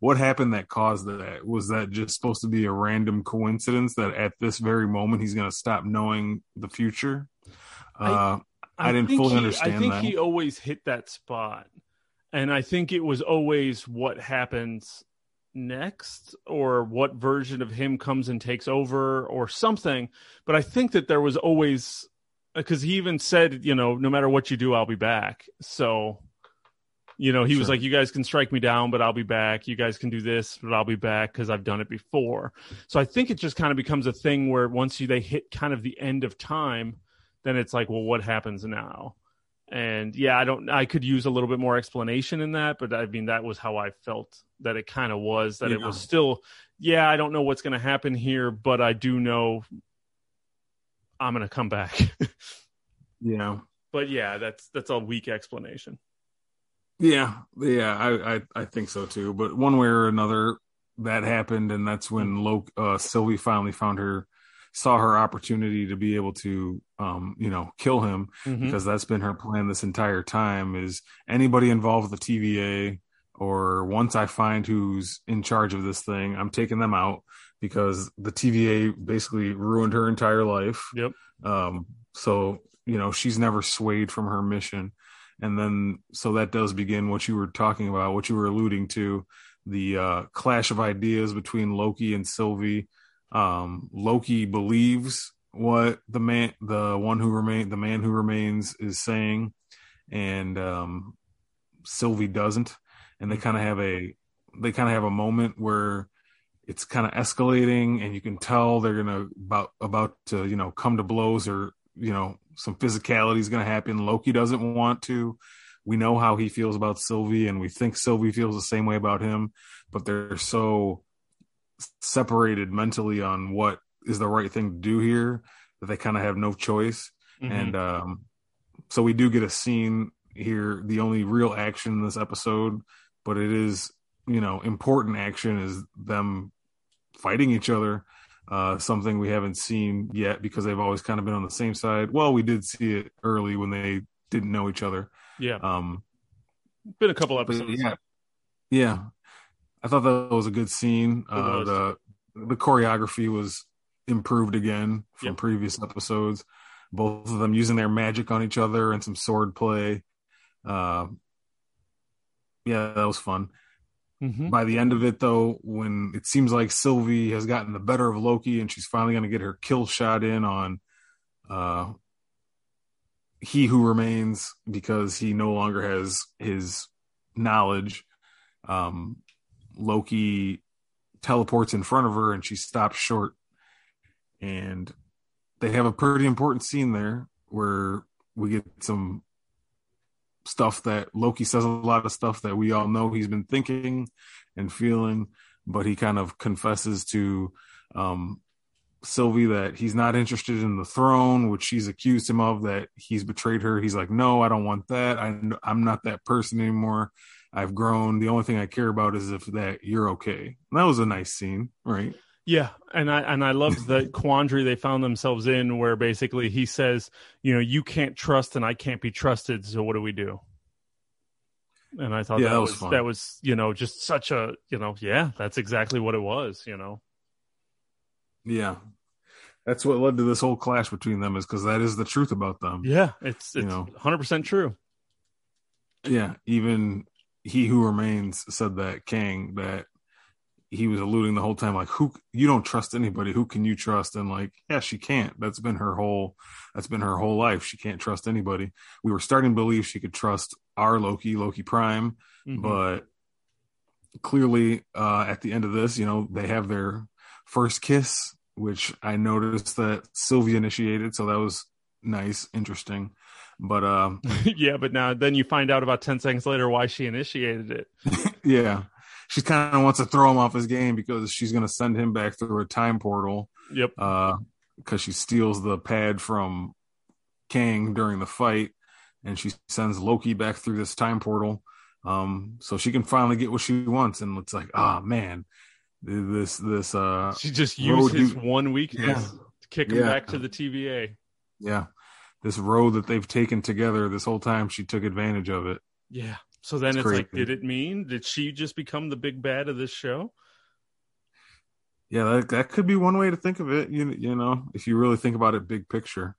What happened that caused that? Was that just supposed to be a random coincidence that at this very moment he's going to stop knowing the future? Uh, I, I, didn't fully he, understand. I think that. he always hit that spot, and I think it was always what happens next or what version of him comes and takes over or something but i think that there was always because he even said you know no matter what you do i'll be back so you know he sure. was like you guys can strike me down but i'll be back you guys can do this but i'll be back because i've done it before so i think it just kind of becomes a thing where once you they hit kind of the end of time then it's like, well, what happens now? And yeah, I don't, I could use a little bit more explanation in that, but I mean, that was how I felt that it kind of was that yeah. it was still, yeah, I don't know what's going to happen here, but I do know I'm going to come back. yeah. But yeah, that's, that's a weak explanation. Yeah. Yeah. I, I, I think so too. But one way or another, that happened. And that's when Lo- uh, Sylvie finally found her saw her opportunity to be able to um, you know kill him mm-hmm. because that's been her plan this entire time is anybody involved with the TVA or once I find who's in charge of this thing I'm taking them out because the TVA basically ruined her entire life yep um, so you know she's never swayed from her mission and then so that does begin what you were talking about what you were alluding to the uh, clash of ideas between Loki and Sylvie. Um, Loki believes what the man, the one who remain, the man who remains is saying, and um, Sylvie doesn't, and they kind of have a they kind of have a moment where it's kind of escalating, and you can tell they're gonna about about to you know come to blows or you know some physicality is gonna happen. Loki doesn't want to. We know how he feels about Sylvie, and we think Sylvie feels the same way about him, but they're so separated mentally on what is the right thing to do here that they kind of have no choice. Mm-hmm. And um, so we do get a scene here, the only real action in this episode, but it is, you know, important action is them fighting each other. Uh, something we haven't seen yet because they've always kind of been on the same side. Well, we did see it early when they didn't know each other. Yeah. Um, been a couple episodes. Yeah. Yeah. I thought that was a good scene. Uh, the the choreography was improved again from yep. previous episodes. Both of them using their magic on each other and some sword play. Uh, yeah, that was fun. Mm-hmm. By the end of it, though, when it seems like Sylvie has gotten the better of Loki and she's finally going to get her kill shot in on uh, he who remains because he no longer has his knowledge. Um, Loki teleports in front of her and she stops short. And they have a pretty important scene there where we get some stuff that Loki says a lot of stuff that we all know he's been thinking and feeling, but he kind of confesses to um, Sylvie that he's not interested in the throne, which she's accused him of, that he's betrayed her. He's like, no, I don't want that. I, I'm not that person anymore. I've grown. The only thing I care about is if that you're okay. And that was a nice scene, right? Yeah, and I and I love the quandary they found themselves in, where basically he says, you know, you can't trust and I can't be trusted. So what do we do? And I thought yeah, that, that, was, that was you know just such a you know yeah that's exactly what it was you know. Yeah, that's what led to this whole clash between them is because that is the truth about them. Yeah, it's it's hundred percent true. Yeah, even he who remains said that Kang that he was alluding the whole time like who you don't trust anybody. Who can you trust? And like yeah she can't. That's been her whole that's been her whole life. She can't trust anybody. We were starting to believe she could trust our loki loki prime mm-hmm. but clearly uh at the end of this you know they have their first kiss which i noticed that sylvie initiated. So that was nice interesting. But um yeah but now then you find out about 10 seconds later why she initiated it. Yeah she kind of wants to throw him off his game because she's going to send him back through a time portal. Yep. Uh, because she steals the pad from Kang during the fight, and she sends Loki back through this time portal, um, so she can finally get what she wants. And it's like, ah, oh, man, this this uh, she just used his one weakness yeah. to kick him yeah. back to the TVA. Yeah, this road that they've taken together this whole time, she took advantage of it. Yeah. So then it's, it's like, did it mean did she just become the big bad of this show? Yeah, that, that could be one way to think of it. You you know, if you really think about it, big picture.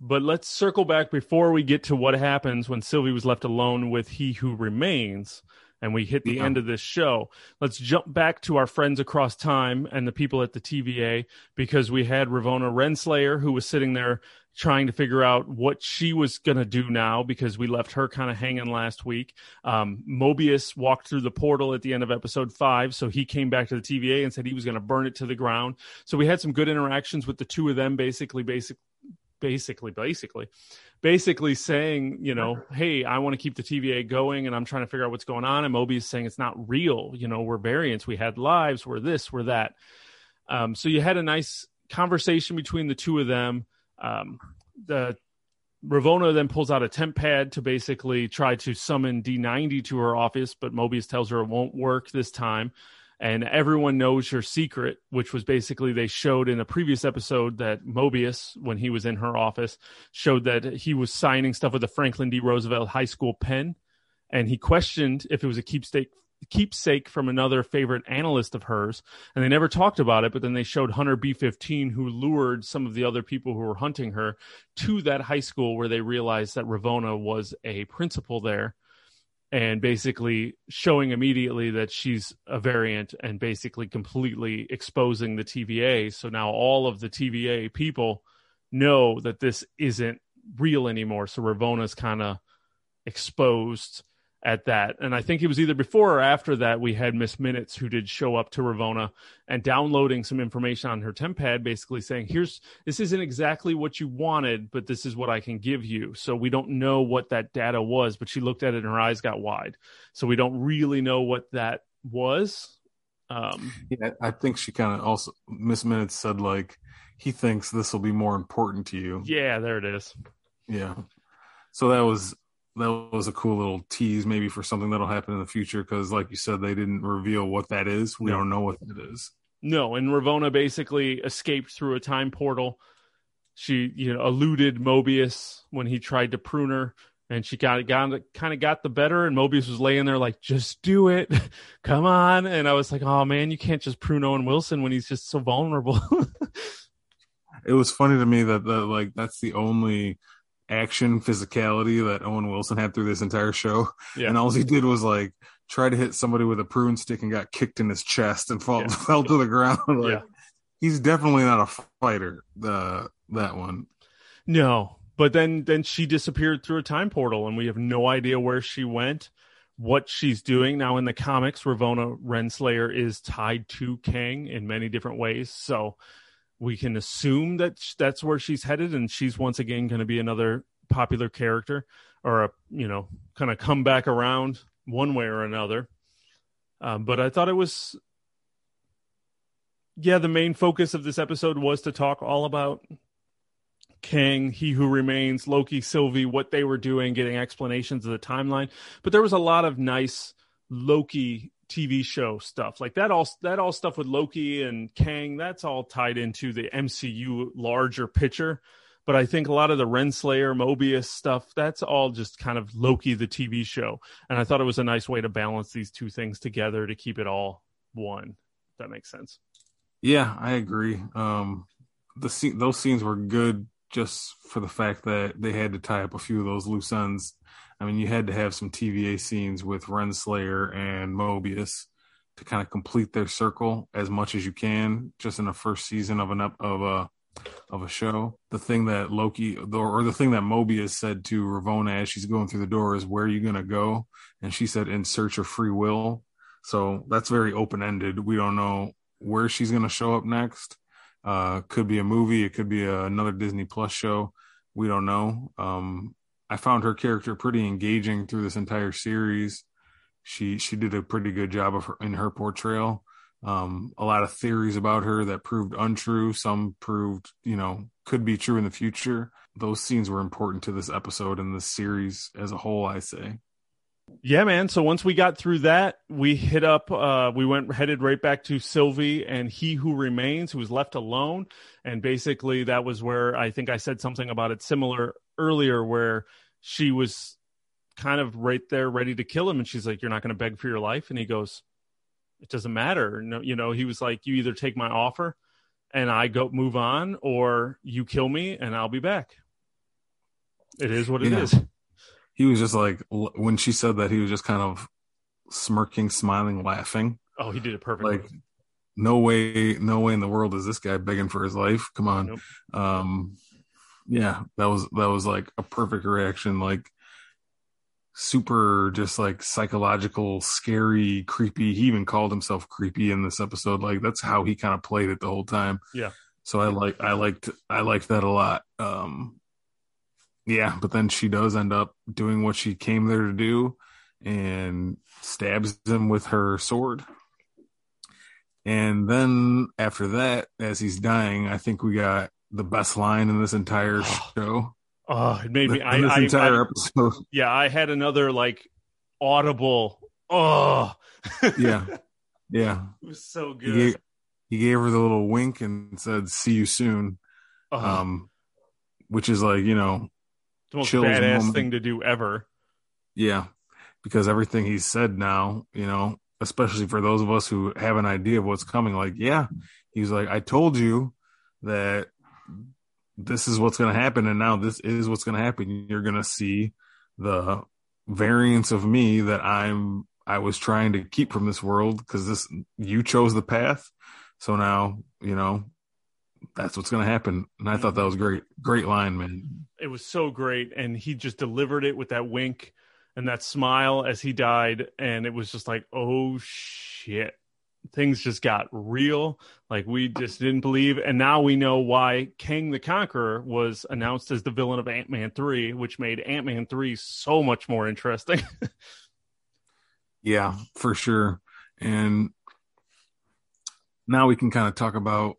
But let's circle back before we get to what happens when Sylvie was left alone with He Who Remains and we hit the yeah. end of this show. Let's jump back to our friends across time and the people at the TVA because we had Ravonna Renslayer who was sitting there trying to figure out what she was going to do now because we left her kind of hanging last week. Um, Mobius walked through the portal at the end of episode five, so he came back to the TVA and said he was going to burn it to the ground. So we had some good interactions with the two of them, basically, basic, basically, basically, basically saying, you know, hey, I want to keep the TVA going, and I'm trying to figure out what's going on. And Mobius saying it's not real. You know, we're variants. We had lives. We're this. We're that. Um, so you had a nice conversation between the two of them um, the Ravonna then pulls out a temp pad to basically try to summon D90 to her office, but Mobius tells her it won't work this time. And everyone knows her secret, which was basically they showed in a previous episode that Mobius, when he was in her office, showed that he was signing stuff with a Franklin D. Roosevelt High School pen. And he questioned if it was a keepsake keepsake from another favorite analyst of hers, and they never talked about it. But then they showed Hunter B15, who lured some of the other people who were hunting her to that high school, where they realized that ravonna was a principal there, and basically showing immediately that she's a variant, and basically completely exposing the TVA. So now all of the TVA people know that this isn't real anymore. So Ravonna's kind of exposed at that. And I think it was either before or after that we had Miss Minutes who did show up to Ravonna and downloading some information on her temp pad, basically saying, here's this isn't exactly what you wanted, but this is what I can give you. So we don't know what that data was, but she looked at it and her eyes got wide. So we don't really know what that was. Um, yeah, I think she kind of also Miss Minutes said like he thinks this will be more important to you. Yeah, there it is. Yeah. So that was that was a cool little tease maybe for something that'll happen in the future because like you said they didn't reveal what that is. We no. don't know what it is. No and ravonna basically escaped through a time portal. She you know eluded mobius when he tried to prune her and she got got kind of got the better and mobius was laying there like just do it. Come on. And i was like oh man you can't just prune owen wilson when he's just so vulnerable. It was funny to me that, that like that's the only action physicality that Owen Wilson had through this entire show. Yeah. And all he did was like try to hit somebody with a prune stick and got kicked in his chest and fall, yeah. fell to the ground. like, yeah. He's definitely not a fighter. The that one. No, but then then she disappeared through a time portal, and we have no idea where she went, what she's doing now. In the comics, Ravonna Renslayer is tied to Kang in many different ways, so we can assume that that's where she's headed, and she's once again going to be another popular character or a you know kind of come back around one way or another. Um, but I thought it was, yeah, the main focus of this episode was to talk all about Kang, He Who Remains, Loki, Sylvie, what they were doing, getting explanations of the timeline. But there was a lot of nice Loki TV show stuff like that. All that all stuff with Loki and Kang. That's all tied into the MCU larger picture. But I think a lot of the Renslayer, Mobius stuff, that's all just kind of Loki, the TV show. And I thought it was a nice way to balance these two things together to keep it all one. If that makes sense. Yeah, I agree. Um, the scene, those scenes were good just for the fact that they had to tie up a few of those loose ends. I mean, you had to have some TVA scenes with Renslayer and Mobius to kind of complete their circle as much as you can, just in the first season of an of a of a show. The thing that Loki or the thing that Mobius said to Ravonna as she's going through the door is, "Where are you going to go?" And she said, "In search of free will." So that's very open ended. We don't know where she's going to show up next. Uh, could be a movie. It could be a, another Disney Plus show. We don't know. Um, I found her character pretty engaging through this entire series. She she did a pretty good job of her in her portrayal. Um, a lot of theories about her that proved untrue. Some proved, you know, could be true in the future. Those scenes were important to this episode and the series as a whole, I say. Yeah, man. So once we got through that, we hit up, uh, we went headed right back to Sylvie and He Who Remains, who was left alone. And basically, that was where I think I said something about it similar earlier, where she was kind of right there ready to kill him. And she's like, You're not going to beg for your life. And he goes, it doesn't matter. No, you know, he was like, you either take my offer and I go move on, or you kill me and I'll be back. It is what it is. He was just like when she said that, he was just kind of smirking, smiling, laughing. Oh, he did it perfectly. Like, no way, no way in the world is this guy begging for his life. Come on. Nope. Um, yeah, that was that was like a perfect reaction. Like super just like psychological, scary, creepy. He even called himself creepy in this episode. Like that's how he kind of played it the whole time. Yeah. So I like I liked I liked that a lot. Um yeah, but then she does end up doing what she came there to do and stabs him with her sword. And then after that, as he's dying, I think we got the best line in this entire show. Oh, it made me. I, this I, entire I, episode. Yeah, I had another like audible. Oh, yeah, yeah. It was so good. He gave, he gave, her the little wink and said, "See you soon," uh um, which is like you know, the most badass moment. thing to do ever. Yeah, because everything he said now, you know, especially for those of us who have an idea of what's coming, like, yeah, he's like, I told you that this is what's going to happen and now this is what's going to happen you're going to see the variance of me that i'm i was trying to keep from this world because this you chose the path so now you know that's what's going to happen and i thought that was mm-hmm. great great line man it was so great and he just delivered it with that wink and that smile as he died and it was just like oh shit things just got real. Like we just didn't believe, and now we know why Kang the Conqueror was announced as the villain of Ant Man three, which made Ant Man three so much more interesting. yeah, for sure. And now we can kind of talk about.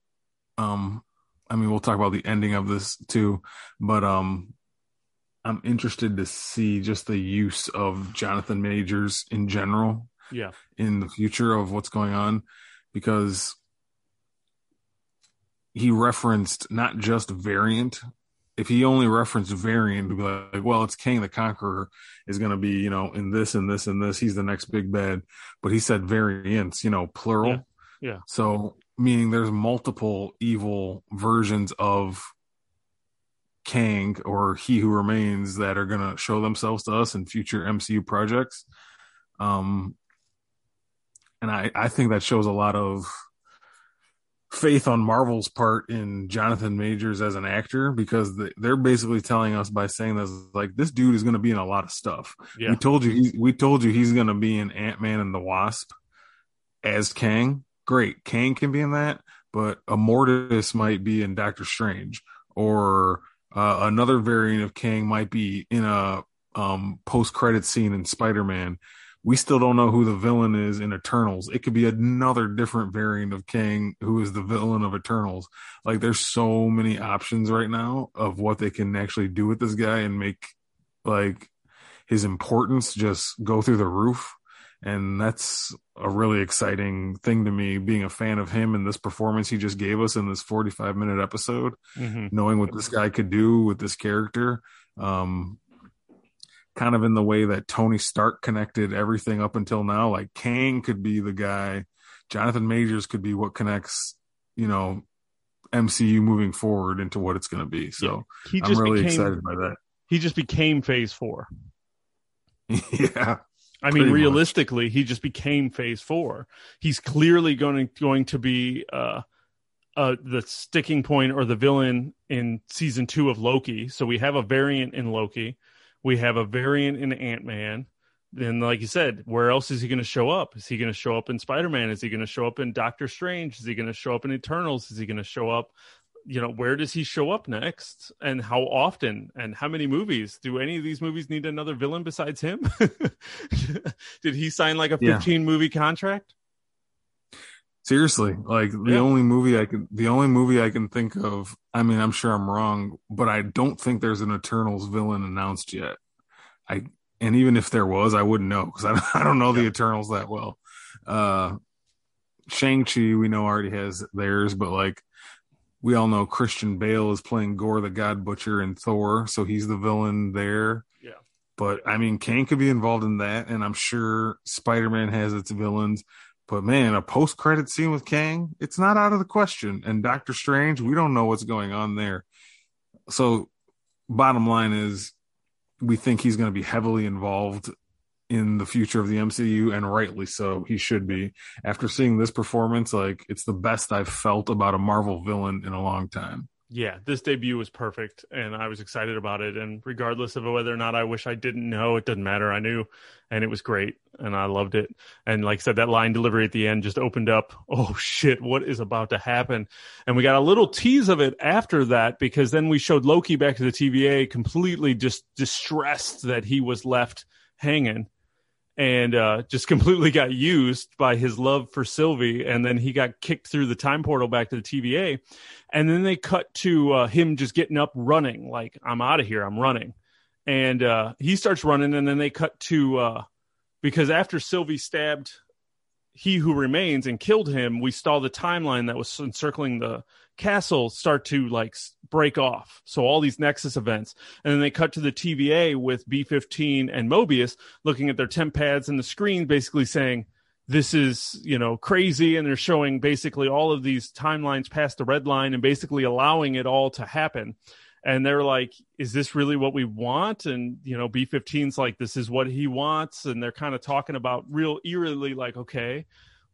Um, I mean, we'll talk about the ending of this too, but um, I'm interested to see just the use of Jonathan Majors in general yeah. in the future of what's going on because he referenced not just variant. If he only referenced variant be like well it's Kang the Conqueror is going to be you know in this and this and this. He's the next big bad. But he said variants you know plural. Yeah, yeah. so meaning there's multiple evil versions of Kang or He Who Remains that are going to show themselves to us in future MCU projects. Um, and I I think that shows a lot of faith on Marvel's part in Jonathan Majors as an actor because they're basically telling us by saying this like this dude is going to be in a lot of stuff. Yeah. We told you he, we told you he's going to be in Ant Man and the Wasp as Kang. Great, Kang can be in that, but Immortus might be in Doctor Strange or uh, another variant of Kang might be in a um, post credit scene in Spider Man we still don't know who the villain is in Eternals. It could be another different variant of Kang who is the villain of Eternals. Like there's so many options right now of what they can actually do with this guy and make like his importance just go through the roof. And that's a really exciting thing to me, being a fan of him and this performance he just gave us in this 45 minute episode, mm-hmm. knowing what this guy could do with this character. Um, kind of in the way that Tony Stark connected everything up until now. Like Kang could be the guy, Jonathan Majors could be what connects, you know, MCU moving forward into what it's going to be. So yeah, I'm really became, excited by that. He just became Phase Four. yeah. I mean, realistically, much. he just became Phase Four. He's clearly going to, going to be uh, uh, the sticking point or the villain in season two of Loki. So we have a variant in Loki. We have a variant in Ant Man. Then, like you said, where else is he going to show up? Is he going to show up in Spider Man? Is he going to show up in Doctor Strange? Is he going to show up in Eternals? Is he going to show up? You know, where does he show up next, and how often, and how many movies? Do any of these movies need another villain besides him? Did he sign like a fifteen yeah. movie contract? Seriously, like the yeah. only movie I can, the only movie I can think of. I mean, I'm sure I'm wrong, but I don't think there's an Eternals villain announced yet. I and even if there was, I wouldn't know because I, I don't know yeah. the Eternals that well. Uh, Shang Chi, we know already has theirs, but like we all know Christian Bale is playing Gorr the God Butcher in Thor, so he's the villain there. Yeah. But I mean, Kang could be involved in that, and I'm sure Spider Man has its villains. But man, a post credit scene with Kang, it's not out of the question. And Doctor Strange, we don't know what's going on there. So, bottom line is, we think he's going to be heavily involved in the future of the MCU, and rightly so. He should be. After seeing this performance, like it's the best I've felt about a Marvel villain in a long time yeah, this debut was perfect and I was excited about it. And regardless of whether or not I wish I didn't know, it doesn't matter. I knew and it was great and I loved it. And like I said, that line delivery at the end just opened up. Oh shit, what is about to happen? And we got a little tease of it after that because then we showed Loki back to the TVA completely just distressed that he was left hanging and uh, just completely got used by his love for Sylvie. And then he got kicked through the time portal back to the TVA. And then they cut to uh, him just getting up running, like, I'm out of here, I'm running. And uh, he starts running. And then they cut to uh, because after Sylvie stabbed he who remains and killed him, we saw the timeline that was encircling the castle start to like break off. So all these Nexus events, and then they cut to the TVA with B15 and Mobius looking at their TemPads and the screen, basically saying, "This is you know crazy," and they're showing basically all of these timelines past the red line and basically allowing it all to happen. And they're like, "Is this really what we want?" And you know, B15's like, "This is what he wants," and they're kind of talking about real eerily, like, "Okay."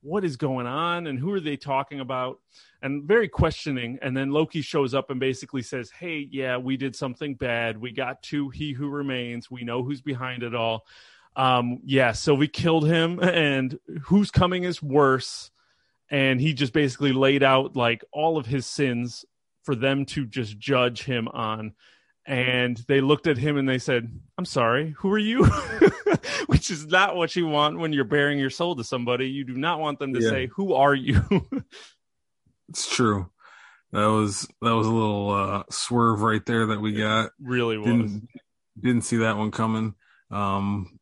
What is going on and who are they talking about? And very questioning. And then loki shows up and basically says hey yeah we did something bad. We got to he who remains. We know who's behind it all. Um yeah so we killed him. And who's coming is worse. And he just basically laid out like all of his sins for them to just judge him on. And they looked at him and they said, "I'm sorry, who are you?" Which is not what you want when you're bearing your soul to somebody. You do not want them to yeah. say, "Who are you?" it's true. That was that was a little uh, swerve right there that we got. It really was. Didn't, didn't see that one coming. Um,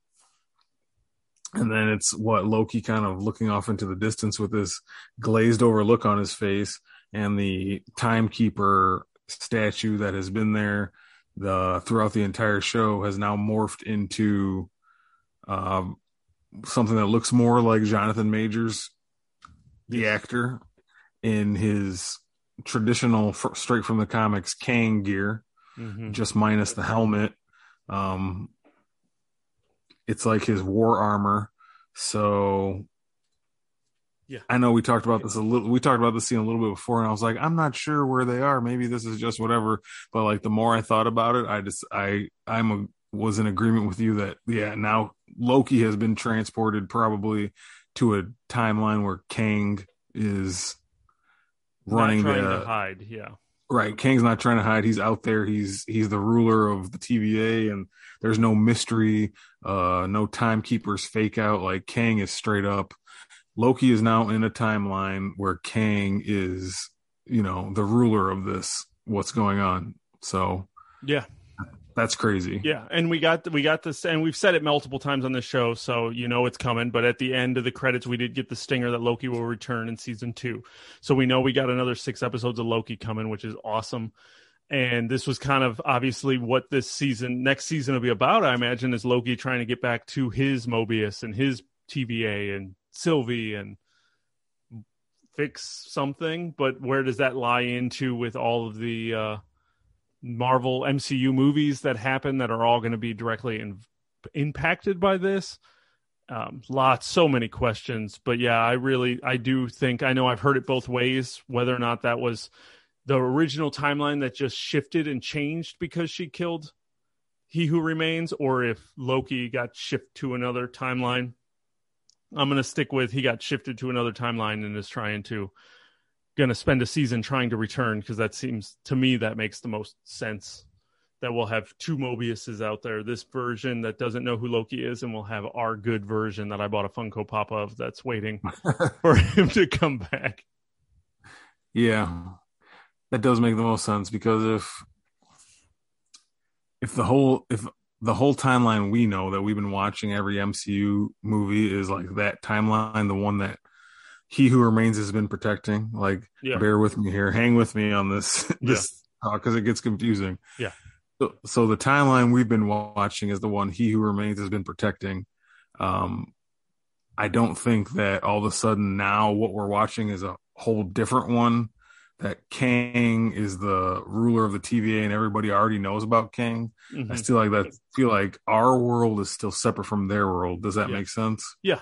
and then it's what Loki kind of looking off into the distance with this glazed over look on his face, and the timekeeper statue that has been there the throughout the entire show has now morphed into um, something that looks more like Jonathan Majors, the actor, in his traditional straight from the comics Kang gear, mm-hmm. just minus the helmet. Um, it's like his war armor. So Yeah. I know we talked about this a little we talked about this scene a little bit before and I was like, I'm not sure where they are. Maybe this is just whatever. But like the more I thought about it, I just I I'm a was in agreement with you that yeah, now Loki has been transported probably to a timeline where Kang is running not trying the, to hide, yeah. Right. Kang's not trying to hide. He's out there. He's he's the ruler of the TVA and there's no mystery, uh no timekeepers fake out. Like Kang is straight up Loki is now in a timeline where Kang is, you know, the ruler of this, what's going on. So, yeah. That's crazy. Yeah, and we got we got this, and we've said it multiple times on the show, so you know it's coming. But at the end of the credits, we did get the stinger that Loki will return in season two, so we know we got another six episodes of Loki coming, which is awesome. And this was kind of obviously what this season, next season, will be about. I imagine is Loki trying to get back to his Mobius and his TVA and Sylvie and fix something, but where does that lie into with all of the uh, Marvel MCU movies that happen that are all going to be directly in, impacted by this? Um, lots, so many questions, but yeah, I really, I do think I know I've heard it both ways. Whether or not that was the original timeline that just shifted and changed because she killed He Who Remains, or if Loki got shifted to another timeline I'm going to stick with he got shifted to another timeline and is trying to going to spend a season trying to return because that seems to me that makes the most sense that we'll have two Mobiuses out there. This version that doesn't know who Loki is, and we'll have our good version that I bought a Funko Pop of that's waiting for him to come back. Yeah, that does make the most sense because if if the whole if the whole timeline we know that we've been watching every MCU movie is like that timeline, the one that he who remains has been protecting. Like, yeah. bear with me here, hang with me on this this because yeah. it gets confusing. Yeah. So, so the timeline we've been watching is the one he who remains has been protecting. Um, I don't think that all of a sudden now what we're watching is a whole different one that Kang is the ruler of the TVA and everybody already knows about Kang. Mm-hmm. I still like that. Feel like our world is still separate from their world. Does that yeah. make sense? Yeah.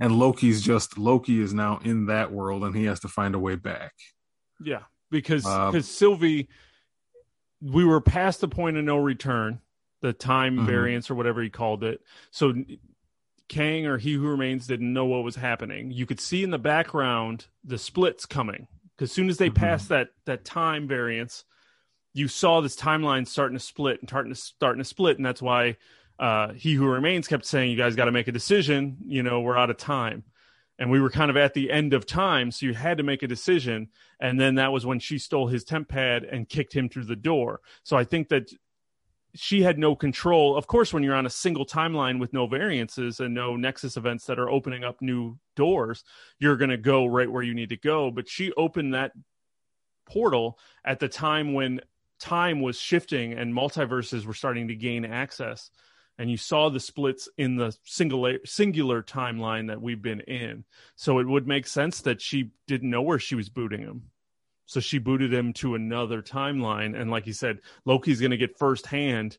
And Loki's just Loki is now in that world and he has to find a way back. Yeah, because because uh, Sylvie, we were past the point of no return, the time mm-hmm. variance or whatever he called it. So Kang or He Who Remains didn't know what was happening. You could see in the background the splits coming because soon as they mm-hmm. passed that that time variance, you saw this timeline starting to split and starting to starting to split, and that's why uh, he who remains kept saying, "You guys got to make a decision. You know, we're out of time." And we were kind of at the end of time, so you had to make a decision. And then that was when she stole his TemPad and kicked him through the door. So I think that she had no control. Of course, when you're on a single timeline with no variances and no nexus events that are opening up new doors, you're going to go right where you need to go. But she opened that portal at the time when time was shifting and multiverses were starting to gain access. And you saw the splits in the singular singular timeline that we've been in. So it would make sense that she didn't know where she was booting him. So she booted him to another timeline. And like you said, Loki's going to get firsthand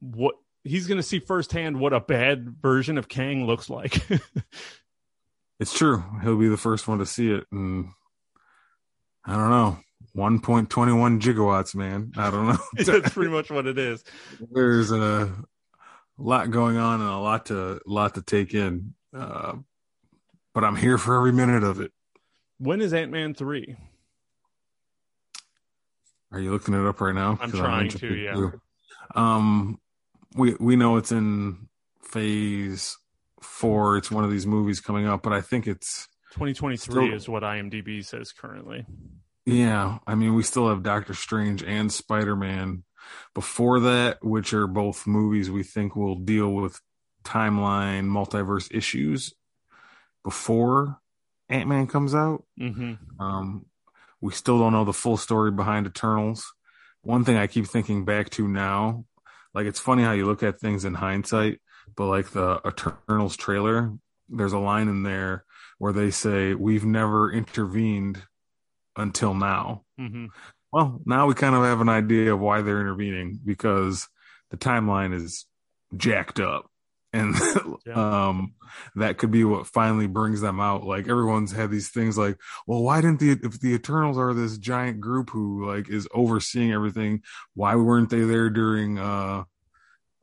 what he's going to see firsthand what a bad version of Kang looks like. it's true. He'll be the first one to see it. And I don't know. 1.21 gigawatts, man. I don't know. That's pretty much what it is. There's a lot going on and a lot to lot to take in. Uh, but I'm here for every minute of it. When is Ant Man three? Are you looking it up right now? I'm trying to, yeah. Too. Um, we we know it's in phase four. It's one of these movies coming up, but I think it's 2023 still, is what IMDb says currently. Yeah, I mean, we still have Doctor Strange and Spider Man before that, which are both movies we think will deal with timeline multiverse issues before Ant Man comes out. Mm-hmm. Um, we still don't know the full story behind Eternals. One thing I keep thinking back to now, like it's funny how you look at things in hindsight, but like the Eternals trailer, there's a line in there where they say, We've never intervened until now. Mm-hmm. Well, now we kind of have an idea of why they're intervening because the timeline is jacked up. and yeah. um that could be what finally brings them out. Like everyone's had these things like well why didn't the if the eternals are this giant group who like is overseeing everything why weren't they there during uh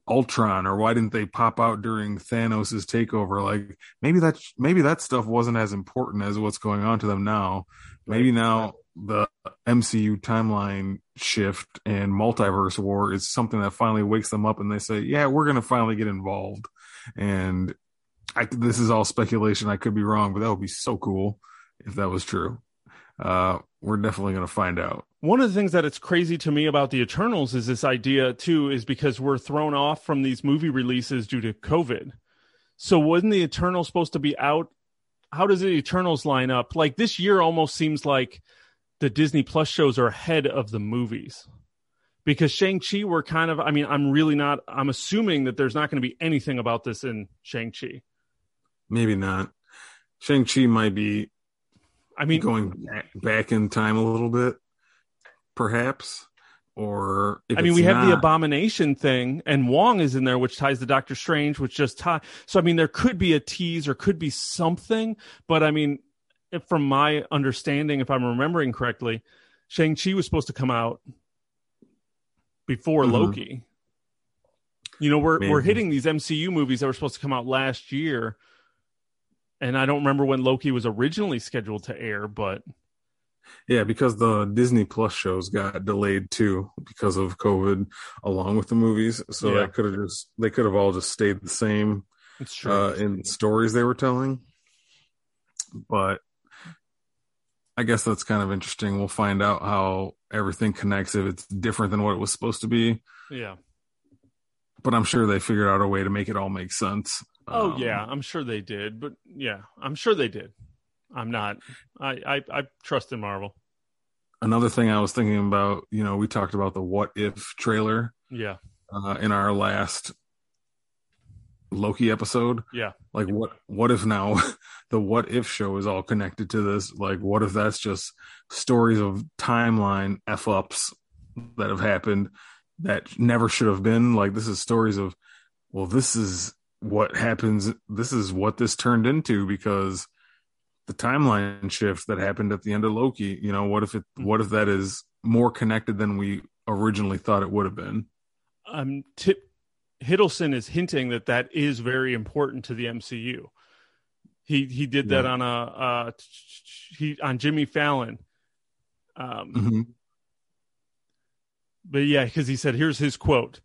ultron? Or why didn't they pop out during thanos's takeover? Like maybe that maybe that stuff wasn't as important as what's going on to them now. Maybe now the MCU timeline shift and multiverse war is something that finally wakes them up and they say, yeah, we're going to finally get involved. And I, this is all speculation. I could be wrong, but that would be so cool if that was true. Uh, we're definitely going to find out. One of the things that it's crazy to me about the Eternals is this idea too, is because we're thrown off from these movie releases due to COVID. So wasn't the Eternals supposed to be out? How does the Eternals line up? Like this year almost seems like the Disney Plus shows are ahead of the movies because Shang-Chi we're kind of I mean I'm really not I'm assuming that there's not going to be anything about this in Shang-Chi. Maybe not. Shang-Chi might be I mean going back in time a little bit perhaps or I mean we have the abomination thing and Wong is in there which ties to Doctor Strange which just tie so I mean there could be a tease or could be something but I mean from my understanding if I'm remembering correctly Shang-Chi was supposed to come out before mm-hmm. Loki. You know, we're Maybe. we're hitting these MCU movies that were supposed to come out last year. And I don't remember when Loki was originally scheduled to air, but yeah, because the Disney Plus shows got delayed too because of COVID, along with the movies. So yeah. that could have just they could have all just stayed the same uh, in stories they were telling. But I guess that's kind of interesting. We'll find out how everything connects if it's different than what it was supposed to be. Yeah. But I'm sure they figured out a way to make it all make sense. Oh um, yeah, I'm sure they did. But yeah, I'm sure they did. I'm not. I I, I trust in Marvel. Another thing I was thinking about, you know, we talked about the what if trailer. Yeah. Uh, in our last Loki episode. Yeah. Like what what if now the what if show is all connected to this? Like what if that's just stories of timeline F ups that have happened that never should have been? Like this is stories of well, this is what happens this is what this turned into because the timeline shift that happened at the end of Loki, you know, what if it what if that is more connected than we originally thought it would have been? Um tip Hiddleston is hinting that that is very important to the MCU. He he did that yeah. on a uh, he on Jimmy Fallon. Um, mm-hmm. But yeah, because he said, here's his quote.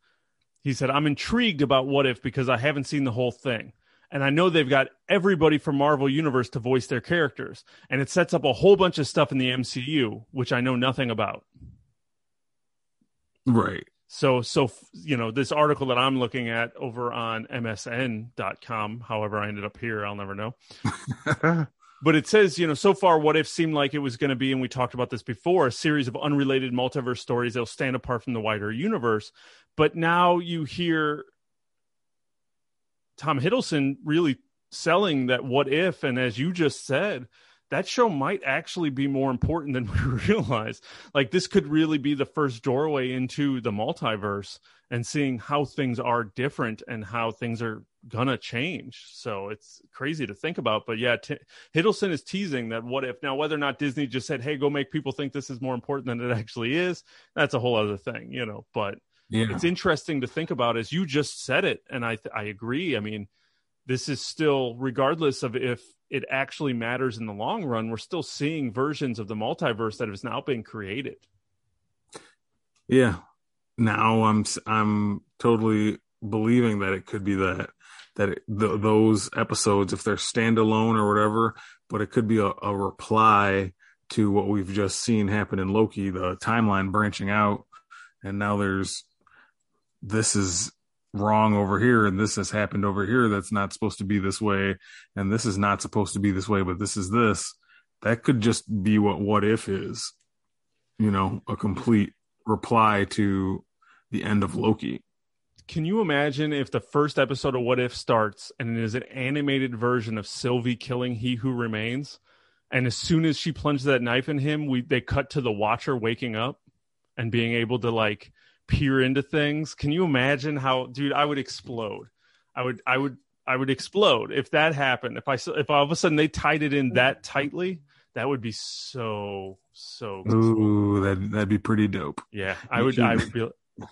He said, "I'm intrigued about what if because I haven't seen the whole thing." and I know they've got everybody from Marvel Universe to voice their characters, and it sets up a whole bunch of stuff in the MCU which I know nothing about. Right. So, so you know, this article that I'm looking at over on MSN.com. However, I ended up here, I'll never know. but it says, you know, so far, what if seemed like it was going to be, and we talked about this before, a series of unrelated multiverse stories that'll stand apart from the wider universe. But now you hear Tom Hiddleston really selling that what if, and as you just said, that show might actually be more important than we realize. Like this could really be the first doorway into the multiverse and seeing how things are different and how things are gonna change. So it's crazy to think about. But yeah, T- Hiddleston is teasing that what if now whether or not Disney just said, "Hey, go make people think this is more important than it actually is," that's a whole other thing, you know. But yeah. it's interesting to think about as you just said it, and I th- I agree. I mean, this is still regardless of if it actually matters in the long run, we're still seeing versions of the multiverse that has now been created. Yeah. Now I'm I'm totally believing that it could be that that it, the, those episodes if they're standalone or whatever, but it could be a, a reply to what we've just seen happen in Loki, the timeline branching out, and now there's this is wrong over here and this has happened over here that's not supposed to be this way and this is not supposed to be this way but this is this. That could just be what what if is you know a complete reply to the end of loki. Can you imagine if the first episode of what if starts and it is an animated version of sylvie killing he who remains? And as soon as she plunges that knife in him we they cut to the watcher waking up and being able to like peer into things. Can you imagine how, dude? I would explode. I would I would I would explode if that happened. If I if all of a sudden they tied it in that tightly, that would be so so. Cool. Ooh, that that'd be pretty dope. Yeah, I would. I would be. Oh.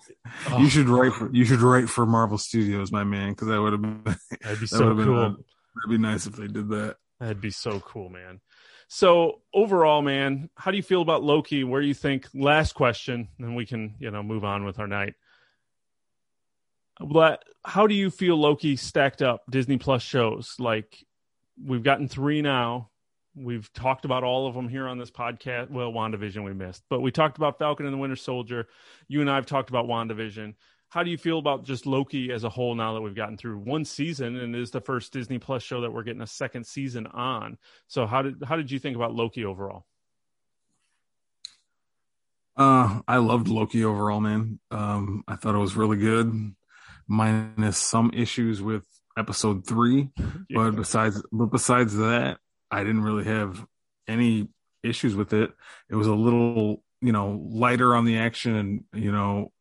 You should write for you should write for Marvel Studios, my man, because that would have been that'd be that so cool. Been, that'd be nice if they did that. That'd be so cool, man. So overall, man, how do you feel about Loki? Where do you think? Last question, and we can you know move on with our night. But how do you feel Loki stacked up Disney Plus shows? Like we've gotten three now. We've talked about all of them here on this podcast. Well, WandaVision we missed, but we talked about Falcon and the Winter Soldier. You and I have talked about WandaVision. How do you feel about just Loki as a whole now that we've gotten through one season and is the first Disney Plus show that we're getting a second season on? So how did how did you think about Loki overall? Uh, I loved Loki overall, man. Um, I thought it was really good, minus some issues with episode three. Yeah. But besides, but besides that, I didn't really have any issues with it. It was a little, you know, lighter on the action and, you know,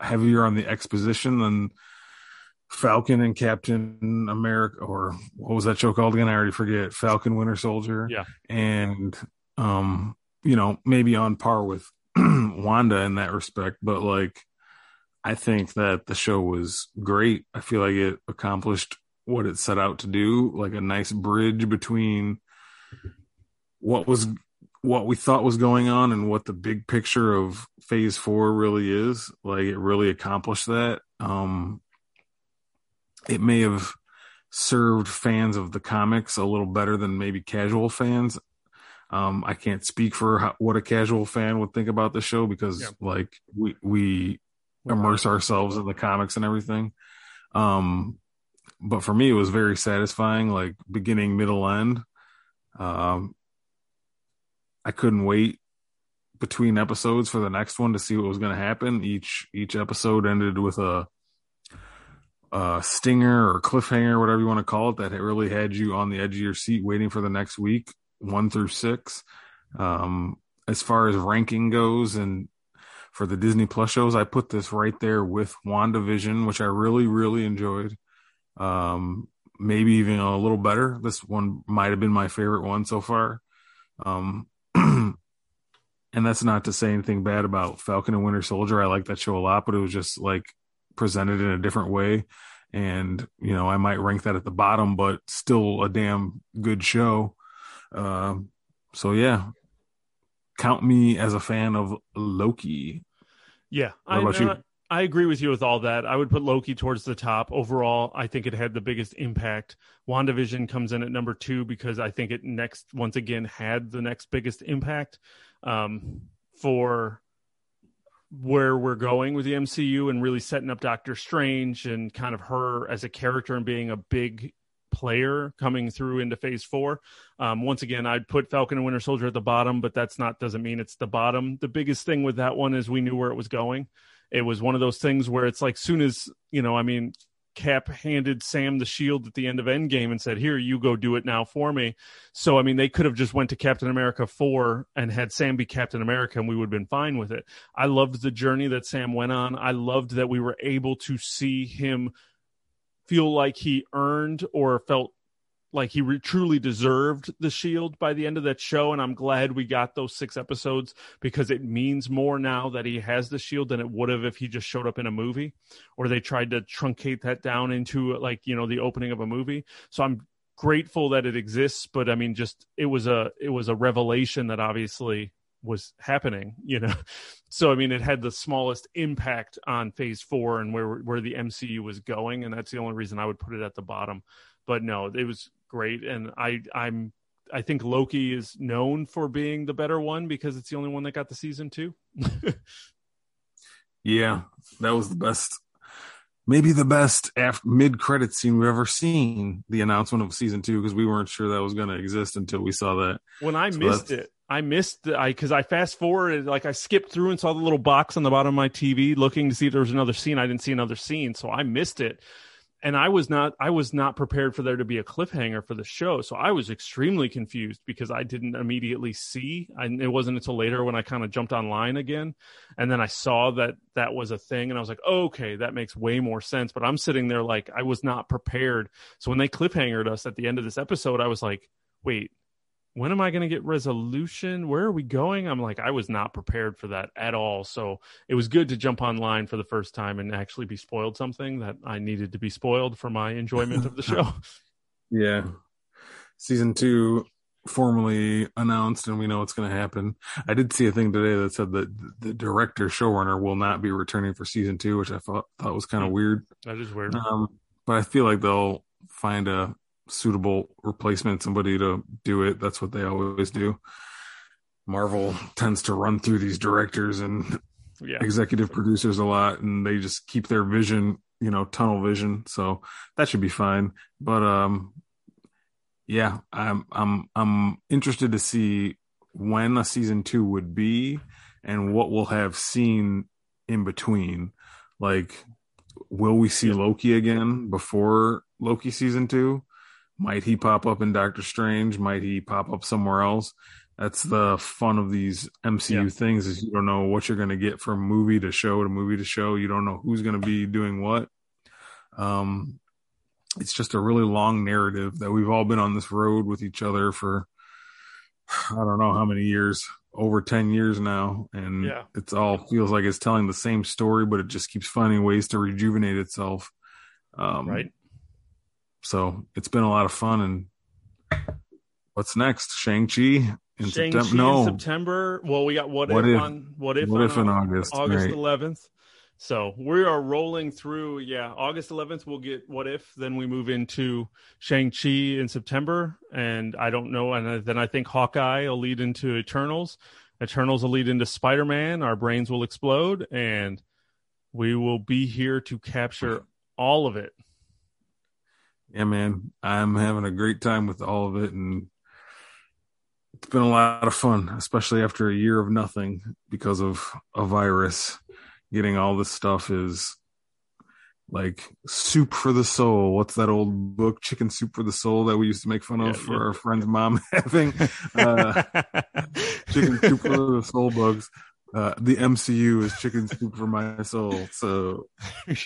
heavier on the exposition than Falcon and Captain America, or what was that show called again? I already forget. Falcon Winter Soldier. Yeah. And, um, you know, maybe on par with Wanda in that respect, but like, I think that the show was great. I feel like it accomplished what it set out to do, like a nice bridge between what was what we thought was going on and what the big picture of phase four really is like it really accomplished that. Um it may have served fans of the comics a little better than maybe casual fans. Um i can't speak for how, what a casual fan would think about the show because yeah. like we we immerse ourselves in the comics and everything. Um but for me it was very satisfying like beginning middle end. Um, I couldn't wait between episodes for the next one to see what was going to happen. Each each episode ended with a, a stinger or cliffhanger, whatever you want to call it, that really had you on the edge of your seat, waiting for the next week, one through six. Um, as far as ranking goes, and for the Disney Plus shows, I put this right there with WandaVision, which I really really enjoyed. Um, maybe even a little better. This one might have been my favorite one so far. Um, that's not to say anything bad about Falcon and Winter Soldier. I like that show a lot, but it was just like presented in a different way. And, you know, I might rank that at the bottom, but still a damn good show. Uh, so yeah, count me as a fan of Loki. Yeah. What about I, you? I agree with you with all that. I would put Loki towards the top. Overall, I think it had the biggest impact. WandaVision comes in at number two because I think it next, once again, had the next biggest impact um, for where we're going with the MCU and really setting up Doctor Strange and kind of her as a character and being a big player coming through into phase four. Um, once again, I'd put Falcon and Winter Soldier at the bottom, but that's not doesn't mean it's the bottom. The biggest thing with that one is we knew where it was going it was one of those things where it's like soon as you know, I mean, Cap handed Sam the shield at the end of Endgame and said, "Here, you go do it now for me." So I mean, they could have just went to Captain America 4 and had Sam be Captain America and we would have been fine with it. I loved the journey that Sam went on. I loved that we were able to see him feel like he earned or felt like he re- truly deserved the shield by the end of that show and i'm glad we got those six episodes because it means more now that he has the shield than it would have if he just showed up in a movie or they tried to truncate that down into like you know the opening of a movie. So i'm grateful that it exists but i mean just it was a it was a revelation that obviously was happening you know? So i mean it had the smallest impact on phase four and where where the mcu was going and that's the only reason i would put it at the bottom. But no it was great, and I I'm I think Loki is known for being the better one because it's the only one that got the season two. yeah, that was the best, maybe the best after mid credit scene we've ever seen. The announcement of season two because we weren't sure that was going to exist until we saw that. When I so missed it, I missed I because I fast forwarded like I skipped through and saw the little box on the bottom of my TV looking to see if there was another scene. I didn't see another scene, so I missed it and I was not I was not prepared for there to be a cliffhanger for the show. So I was extremely confused because I didn't immediately see. And it wasn't until later when I kind of jumped online again, and then I saw that that was a thing, and I was like, okay, that makes way more sense. But I'm sitting there like I was not prepared. So when they cliffhangered us at the end of this episode, I was like, wait, when am I going to get resolution? Where are we going? I'm like, I was not prepared for that at all. So it was good to jump online for the first time and actually be spoiled something that I needed to be spoiled for my enjoyment of the show. Yeah. Season two formally announced and we know what's going to happen. I did see a thing today that said that the director showrunner will not be returning for season two, which I thought, thought was kind of hmm. weird. That is weird. Um, but I feel like they'll find a suitable replacement, somebody to do it. That's what they always do. Marvel tends to run through these directors and yeah. executive producers a lot, and they just keep their vision, you know, tunnel vision. So that should be fine. But um, yeah, I'm I'm I'm interested to see when a season two would be and what we'll have seen in between. Like, will we see Loki again before Loki season two? Might he pop up in Doctor Strange? Might he pop up somewhere else? That's the fun of these MCU yeah. things is you don't know what you're going to get from movie to show to movie to show. You don't know who's going to be doing what. Um, it's just a really long narrative that we've all been on this road with each other for I don't know how many years, over 10 years now. And yeah. it's all feels like it's telling the same story, but it just keeps finding ways to rejuvenate itself. Um, right. So it's been a lot of fun. And what's next? Shang-Chi in September? No. In September. Well, we got what, what if, if, on what if, what if in August? August right. 11th. So we are rolling through. Yeah, August 11th we'll get what if. Then we move into Shang Chi in September, and I don't know. And then I think Hawkeye will lead into Eternals. Eternals will lead into Spider Man. Our brains will explode, and we will be here to capture all of it yeah, man, I'm having a great time with all of it, and it's been a lot of fun, especially after a year of nothing because of a virus. Getting all this stuff is like soup for the soul. What's that old book, Chicken Soup for the Soul, that we used to make fun of yeah, for yeah. our friend's mom having? Uh, chicken Soup for the Soul books. Uh, the MCU is Chicken Soup for my soul, so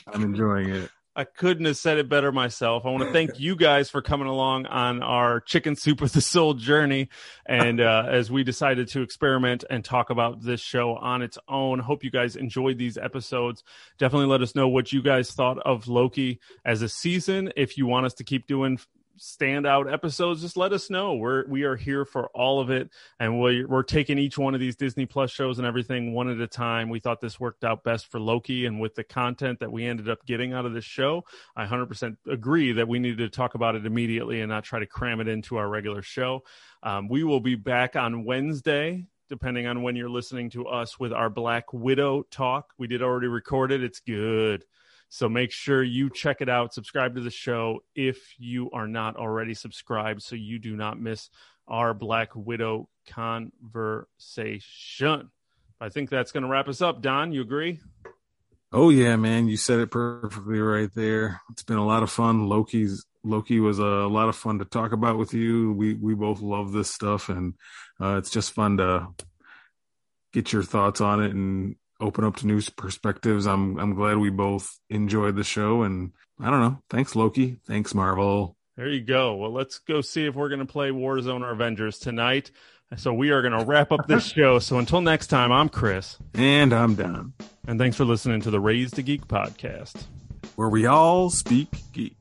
I'm enjoying it. I couldn't have said it better myself. I want to thank you guys for coming along on our chicken soup with the soul journey. And uh, as we decided to experiment and talk about this show on its own, hope you guys enjoyed these episodes. Definitely let us know what you guys thought of Loki as a season. If you want us to keep doing standout episodes, just let us know. We're we are here for all of it, and we're we're taking each one of these Disney Plus shows and everything one at a time. We thought this worked out best for Loki, and with the content that we ended up getting out of this show, I 100% agree that we needed to talk about it immediately and not try to cram it into our regular show. Um, we will be back on Wednesday depending on when you're listening to us with our Black Widow talk. We did already record it. It's good. So make sure you check it out. Subscribe to the show if you are not already subscribed so you do not miss our Black Widow conversation. I think that's going to wrap us up. Don, you agree? Oh yeah, man, you said it perfectly right there. It's been a lot of fun. Loki's Loki was a lot of fun to talk about with you. We we both love this stuff, and uh, it's just fun to get your thoughts on it and open up to new perspectives. I'm I'm glad we both enjoyed the show, and I don't know. Thanks, Loki. Thanks, Marvel. There you go. Well, let's go see if we're going to play Warzone or Avengers tonight. So we are going to wrap up this show. So until next time, I'm Chris. And I'm Don. And thanks for listening to the Raised a Geek podcast, where we all speak geek.